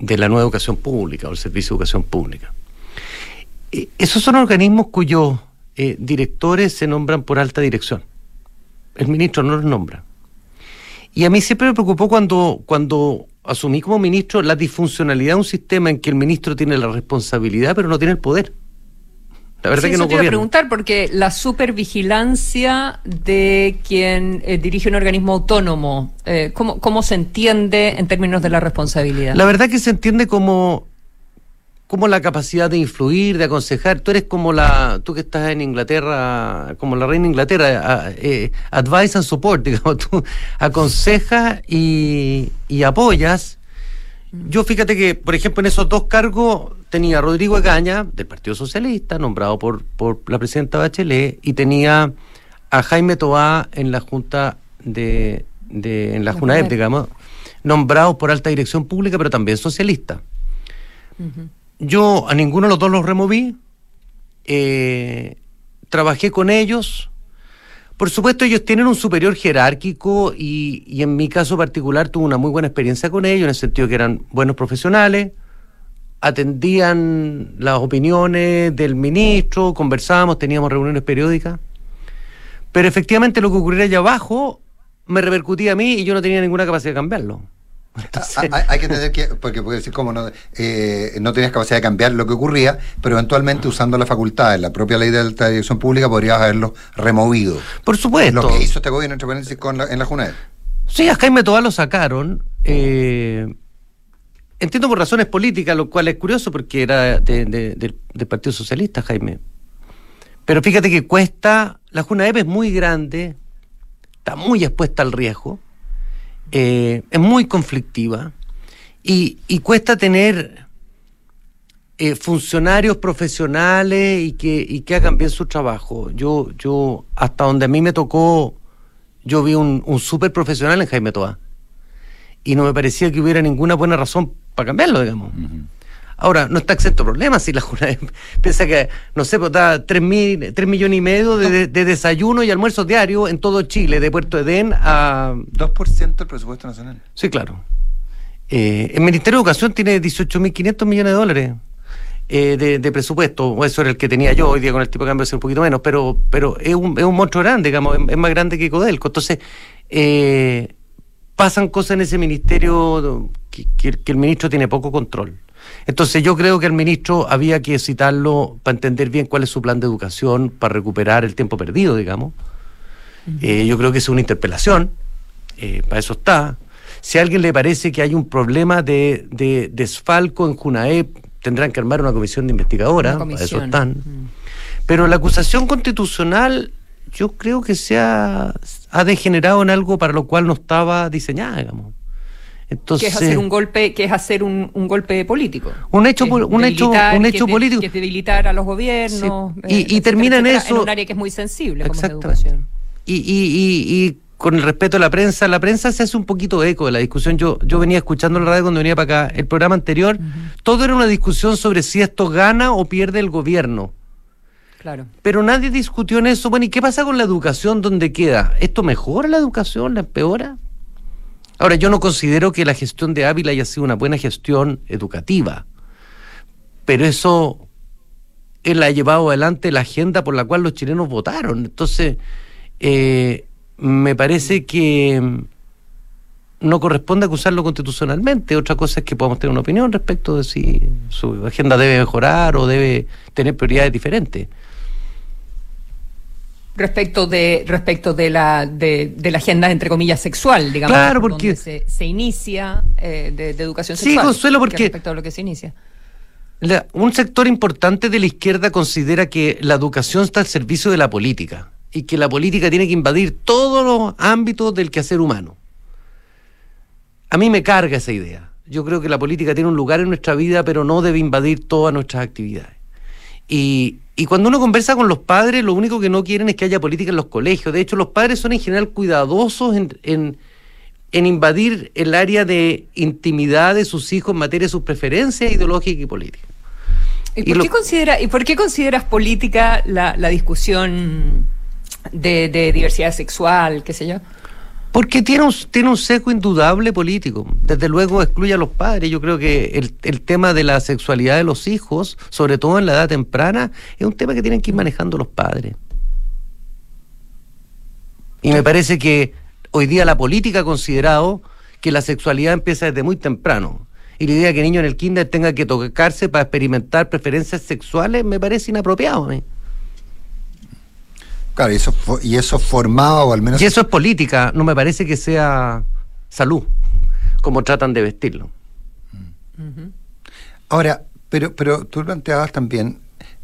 de la nueva educación pública o el servicio de educación pública. Eh, esos son organismos cuyos eh, directores se nombran por alta dirección. El ministro no los nombra. Y a mí siempre me preocupó cuando, cuando asumí como ministro la disfuncionalidad de un sistema en que el ministro tiene la responsabilidad pero no tiene el poder. La verdad Sí, que eso no te iba a preguntar porque la supervigilancia de quien eh, dirige un organismo autónomo, eh, ¿cómo, ¿cómo se entiende en términos de la responsabilidad? La verdad que se entiende como, como la capacidad de influir, de aconsejar. Tú eres como la, tú que estás en Inglaterra, como la reina de Inglaterra, a- eh, advice and support, (laughs) digamos, tú aconsejas y, y apoyas. Yo fíjate que, por ejemplo, en esos dos cargos tenía a Rodrigo Egaña, del Partido Socialista, nombrado por, por la presidenta Bachelet, y tenía a Jaime Toá en la Junta de, de en la La Junaep. digamos, nombrado por alta dirección pública, pero también socialista. Yo a ninguno de los dos los removí. eh, trabajé con ellos. Por supuesto, ellos tienen un superior jerárquico y, y en mi caso particular tuve una muy buena experiencia con ellos, en el sentido que eran buenos profesionales, atendían las opiniones del ministro, conversábamos, teníamos reuniones periódicas. Pero efectivamente lo que ocurriera allá abajo me repercutía a mí y yo no tenía ninguna capacidad de cambiarlo. (laughs) Hay, hay que entender que, porque puede decir como no, eh, no tenías capacidad de cambiar lo que ocurría, pero eventualmente usando la facultad en la propia ley de alta dirección pública podrías haberlo removido. Por supuesto. Lo que hizo este gobierno, entre paréntesis, con la- en la JUNAED. Sí, a Jaime Toá lo sacaron. eh, entiendo por razones políticas, lo cual es curioso porque era de- de- del- Partido Socialista, Jaime. Pero fíjate que cuesta, la JUNAEP es muy grande, está muy expuesta al riesgo, eh, es muy conflictiva y, cuesta tener eh, funcionarios profesionales y que, hagan bien su trabajo. Yo, yo, hasta donde a mí me tocó, yo vi un, un súper profesional en Jaime Toá. Y no me parecía que hubiera ninguna buena razón para cambiarlo, digamos. Ahora, no está exento problemas si la Junaep (laughs) piensa que, no sé, pues da 3, mil, 3 millones y medio de, de- de desayuno y almuerzos diarios en todo Chile, de Puerto Edén a... 2% del presupuesto nacional. Sí, claro. Eh, el Ministerio de Educación tiene 18.500 millones de dólares eh, de, de presupuesto. O Eso era el que tenía yo, hoy día con el tipo de cambio es un poquito menos, pero, pero es, un, es un monstruo grande, digamos, es, es más grande que Codelco. Entonces, eh, pasan cosas en ese ministerio que, que- que el ministro tiene poco control. Entonces yo creo que al ministro había que citarlo para entender bien cuál es su plan de educación, para recuperar el tiempo perdido, digamos. Eh, yo creo que es una interpelación, eh, para eso está. Si a alguien le parece que hay un problema de, de desfalco en Junaep, tendrán que armar una comisión de investigadora, para eso están. Pero la acusación constitucional yo creo que se ha, ha degenerado en algo para lo cual no estaba diseñada, digamos. Entonces, que es hacer un golpe, que es hacer un, un golpe político. Un hecho es un hecho- un que hecho de- político. Que es debilitar a los gobiernos. Sí. Y- y etcétera, termina en eso- En un área que es muy sensible, como es educación. y, y, y, y con el respeto a la prensa, la prensa se hace un poquito eco de la discusión. Yo, yo venía escuchando en la radio cuando venía para acá, el programa anterior, todo era una discusión sobre si esto gana o pierde el gobierno. Claro. Pero nadie discutió en eso. Bueno, ¿y qué pasa con la educación? ¿Dónde queda? ¿Esto mejora la educación? ¿La empeora? Ahora, yo no considero que la gestión de Ávila haya sido una buena gestión educativa, pero eso él ha llevado adelante la agenda por la cual los chilenos votaron. Entonces, eh, me parece que mm, no corresponde acusarlo constitucionalmente. Otra cosa es que podamos tener una opinión respecto de si su agenda debe mejorar o debe tener prioridades diferentes. Respecto de, respecto de la, de, de la agenda, entre comillas, sexual, digamos. Claro, por porque- donde se, se inicia eh, de, de educación Sí, sexual. Consuelo, que porque- Respecto a lo que se inicia. La- un sector importante de la izquierda considera que la educación está al servicio de la política y que la política tiene que invadir todos los ámbitos del quehacer humano. A mí me carga esa idea. Yo creo que la política tiene un lugar en nuestra vida, pero no debe invadir todas nuestras actividades. Y, y cuando uno conversa con los padres, lo único que no quieren es que haya política en los colegios. De hecho, los padres son en general cuidadosos en, en- en invadir el área de intimidad de sus hijos en materia de sus preferencias ideológicas y políticas. ¿Y, Y por, lo- qué considera, ¿Y por qué consideras política la, la discusión de, de diversidad sexual, qué sé yo? Porque tiene un, tiene un sesgo indudable político. Desde luego excluye a los padres. Yo creo que el, el tema de la sexualidad de los hijos, sobre todo en la edad temprana, es un tema que tienen que ir manejando los padres. Y me parece que hoy día la política ha considerado que la sexualidad empieza desde muy temprano. Y la idea de que el niño en el kinder tenga que tocarse para experimentar preferencias sexuales me parece inapropiado. mí. Claro, y eso, y eso formaba, o al menos Y eso es política, no me parece que sea salud, como tratan de vestirlo. Ahora, pero, pero tú planteabas también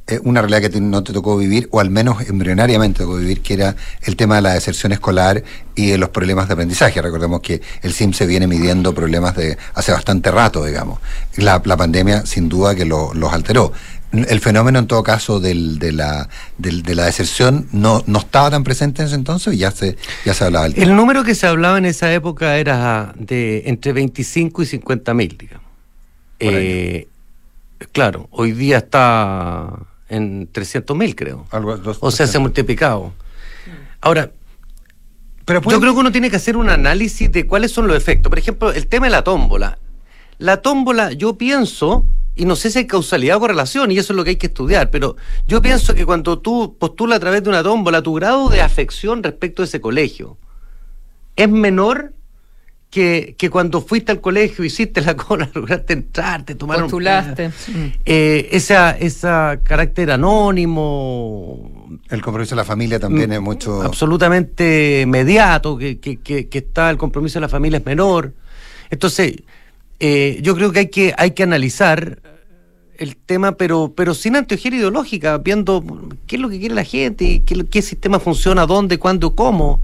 eh, una realidad que te- no te tocó vivir, o al menos embrionariamente te tocó vivir, que era el tema de la deserción escolar y de los problemas de aprendizaje. Recordemos que el CIM se viene midiendo problemas de hace bastante rato, digamos. La, la pandemia, sin duda, que lo- los alteró. El fenómeno, en todo caso, del, de, la, del- de la deserción no, no estaba tan presente en ese entonces y ya se, ya se hablaba del tema. El número que se hablaba en esa época era de entre 25 y 50 mil, digamos. Eh, claro, hoy día está en 300 mil, creo. o sea, se ha multiplicado. Ahora, Pero yo creo que uno tiene que hacer un análisis de cuáles son los efectos. Por ejemplo, el tema de la tómbola. La tómbola, yo pienso, y no sé si hay causalidad o correlación, y eso es lo que hay que estudiar, pero yo pienso que cuando tú postulas a través de una tómbola, tu grado de afección respecto a ese colegio es menor que, que cuando fuiste al colegio, hiciste la cola, (laughs) lograste entrar, te tomaron... Postulaste. Eh, esa, esa carácter anónimo, El compromiso de la familia también Mm, es mucho... absolutamente inmediato, que, que, que, que está el compromiso de la familia es menor. Entonces, eh, yo creo que hay que, hay que analizar el tema, pero, pero sin anteojera ideológica, viendo qué es lo que quiere la gente, qué, qué sistema funciona, dónde, cuándo, cómo.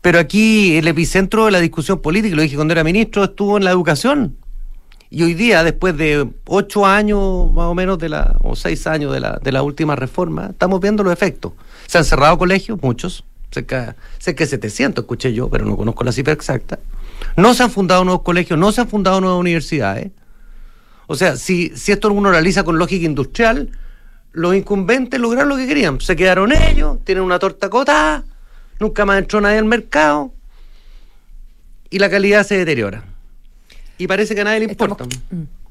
Pero aquí el epicentro de la discusión política, lo dije cuando era ministro, estuvo en la educación. Y hoy día, después de ocho años más o menos de la, o seis años de la, de la última reforma, estamos viendo los efectos. Se han cerrado colegios, muchos, cerca, cerca de 700 escuché yo, pero no conozco la cifra exacta. No se han fundado nuevos colegios, no se han fundado nuevas universidades. O sea, si, si esto uno realiza con lógica industrial, los incumbentes lograron lo que querían. Se quedaron ellos, tienen una torta cotada, nunca más entró nadie al mercado y la calidad se deteriora. Y parece que a nadie le importa. Estamos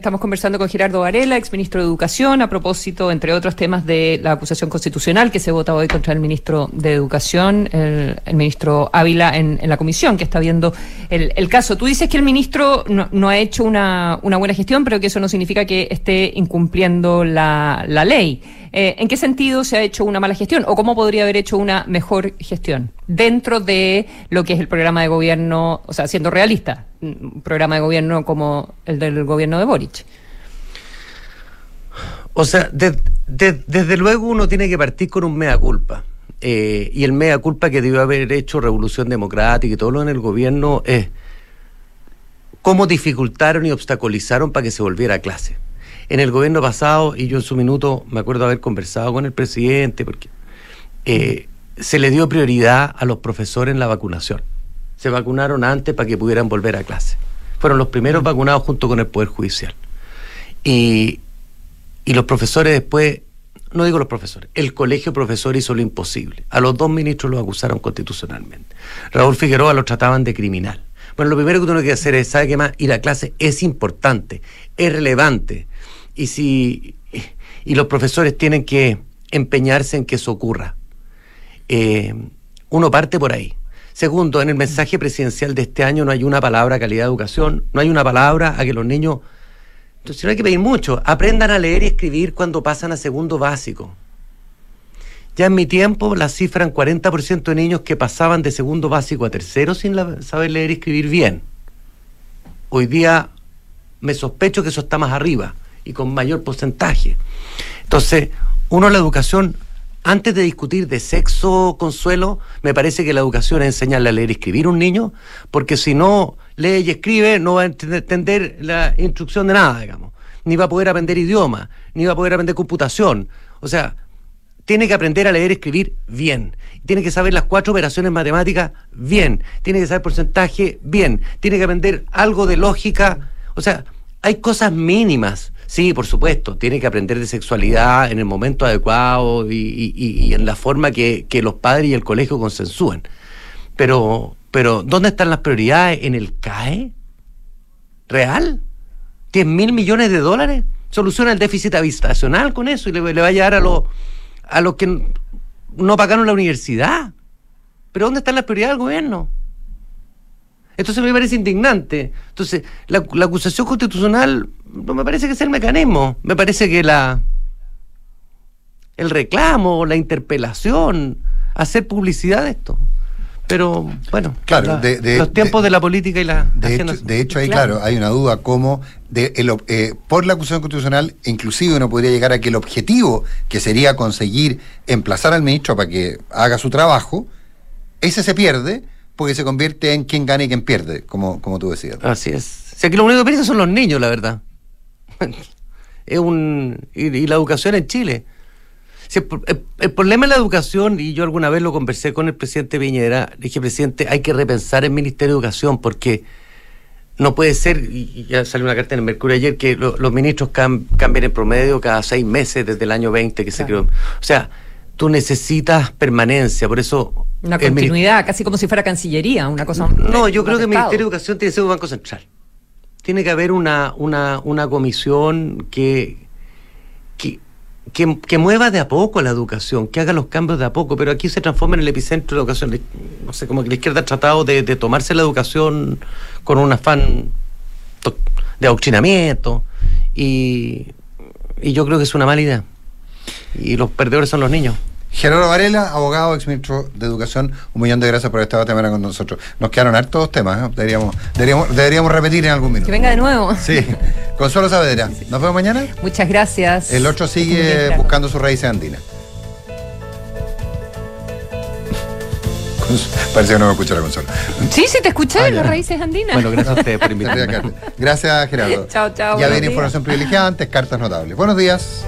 conversando con Gerardo Varela, exministro de Educación, a propósito, entre otros temas, de la acusación constitucional que se vota hoy contra el ministro de Educación, el, el ministro Ávila, en, la comisión que está viendo el, caso. Tú dices que el ministro no, ha hecho una, buena gestión, pero que eso no significa que esté incumpliendo la ley. Eh, ¿En qué sentido se ha hecho una mala gestión o cómo podría haber hecho una mejor gestión dentro de lo que es el programa de gobierno, o sea, siendo realista, un programa de gobierno como el del gobierno de Boric? O sea, de, de, desde luego uno tiene que partir con un mea culpa. Eh, y el mea culpa que debió haber hecho Revolución Democrática y todo lo en el gobierno es cómo dificultaron y obstaculizaron para que se volviera a clase en el gobierno pasado, y yo en su minuto me acuerdo haber conversado con el presidente, porque eh, se le dio prioridad a los profesores en la vacunación. Se vacunaron antes para que pudieran volver a clase. Fueron los primeros vacunados junto con el Poder Judicial. Y, y los profesores después, no digo los profesores, el colegio profesor hizo lo imposible. A los dos ministros los acusaron constitucionalmente. Raúl Figueroa lo trataban de criminal. Bueno, lo primero que uno tiene que hacer es, ¿sabe qué más? Ir a clase es importante, es relevante y si y los profesores tienen que empeñarse en que eso ocurra. Eh, uno parte por ahí. Segundo, en el mensaje presidencial de este año no hay una palabra calidad de educación, no hay una palabra a que los niños, entonces no hay que pedir mucho, aprendan a leer y escribir cuando pasan a segundo básico. Ya en mi tiempo la cifra en 40% de niños que pasaban de segundo básico a tercero sin saber leer y escribir bien. Hoy día me sospecho que eso está más arriba y con mayor porcentaje. Entonces, uno la educación, antes de discutir de sexo consuelo, me parece que la educación es enseñarle a leer y escribir a un niño, porque si no lee y escribe, no va a entender la instrucción de nada, digamos. Ni va a poder aprender idioma, ni va a poder aprender computación. O sea, tiene que aprender a leer y escribir bien. Tiene que saber las cuatro operaciones matemáticas bien. Tiene que saber porcentaje bien. Tiene que aprender algo de lógica. O sea, hay cosas mínimas Sí, por supuesto, tiene que aprender de sexualidad en el momento adecuado y, en la forma que, los padres y el colegio consensúen. Pero, pero, ¿dónde están las prioridades? ¿En el CAE? ¿Real? ¿10 mil millones de dólares? ¿Soluciona el déficit habitacional con eso y le, le va a llegar a los a los que no pagaron la universidad? ¿Pero dónde están las prioridades del gobierno? Entonces me parece indignante. Entonces, la, la, acusación constitucional no me parece que sea el mecanismo. Me parece que la el reclamo, la interpelación, hacer publicidad de esto. Pero bueno, claro, la, de, de, los tiempos de, de, la política y la. De hecho, de hecho ahí, claro. claro, hay una duda cómo de, el, eh, por la acusación constitucional, inclusive uno podría llegar a que el objetivo, que sería conseguir emplazar al ministro para que haga su trabajo, ese se pierde porque se convierte en quien gana y quien pierde, como, como tú decías. Así es. O sea, que lo único que piensan son los niños, la verdad. (laughs) es un y, y, la educación en Chile. Si el, problema de la educación, y yo alguna vez lo conversé con el presidente Piñera, le dije, presidente, hay que repensar el Ministerio de Educación porque no puede ser, y ya salió una carta en el Mercurio ayer, que lo, los ministros cam, cambien en promedio cada seis meses desde el año 20 que claro. se creó. O sea, tú necesitas permanencia, por eso... Una continuidad, casi como si fuera Cancillería, una cosa... No, yo creo que el Ministerio de Educación tiene que ser un banco central tiene que haber una, una, una comisión que, que, que, mueva de a poco la educación, que haga los cambios de a poco, pero aquí se transforma en el epicentro de la educación. No sé, como que la izquierda ha tratado de, de tomarse la educación con un afán de adoctrinamiento y, y yo creo que es una mala idea. Y los perdedores son los niños. Gerardo Varela, abogado, exministro de Educación, un millón de gracias por estar esta con nosotros. Nos quedaron hartos temas, ¿eh? deberíamos, deberíamos, deberíamos repetir en algún minuto. Que venga de nuevo. Sí, Consuelo Saavedra. ¿Nos vemos mañana? Muchas gracias. El otro sigue buscando sus raíces andinas. (laughs) Parece que no me escucha la consola. Sí, sí, te escuché, ah, las raíces andinas. Bueno, gracias a ustedes por invitarme. Gracias, Gerardo. (laughs) chao, chao. Ya viene información privilegiada antes, cartas notables. Buenos días.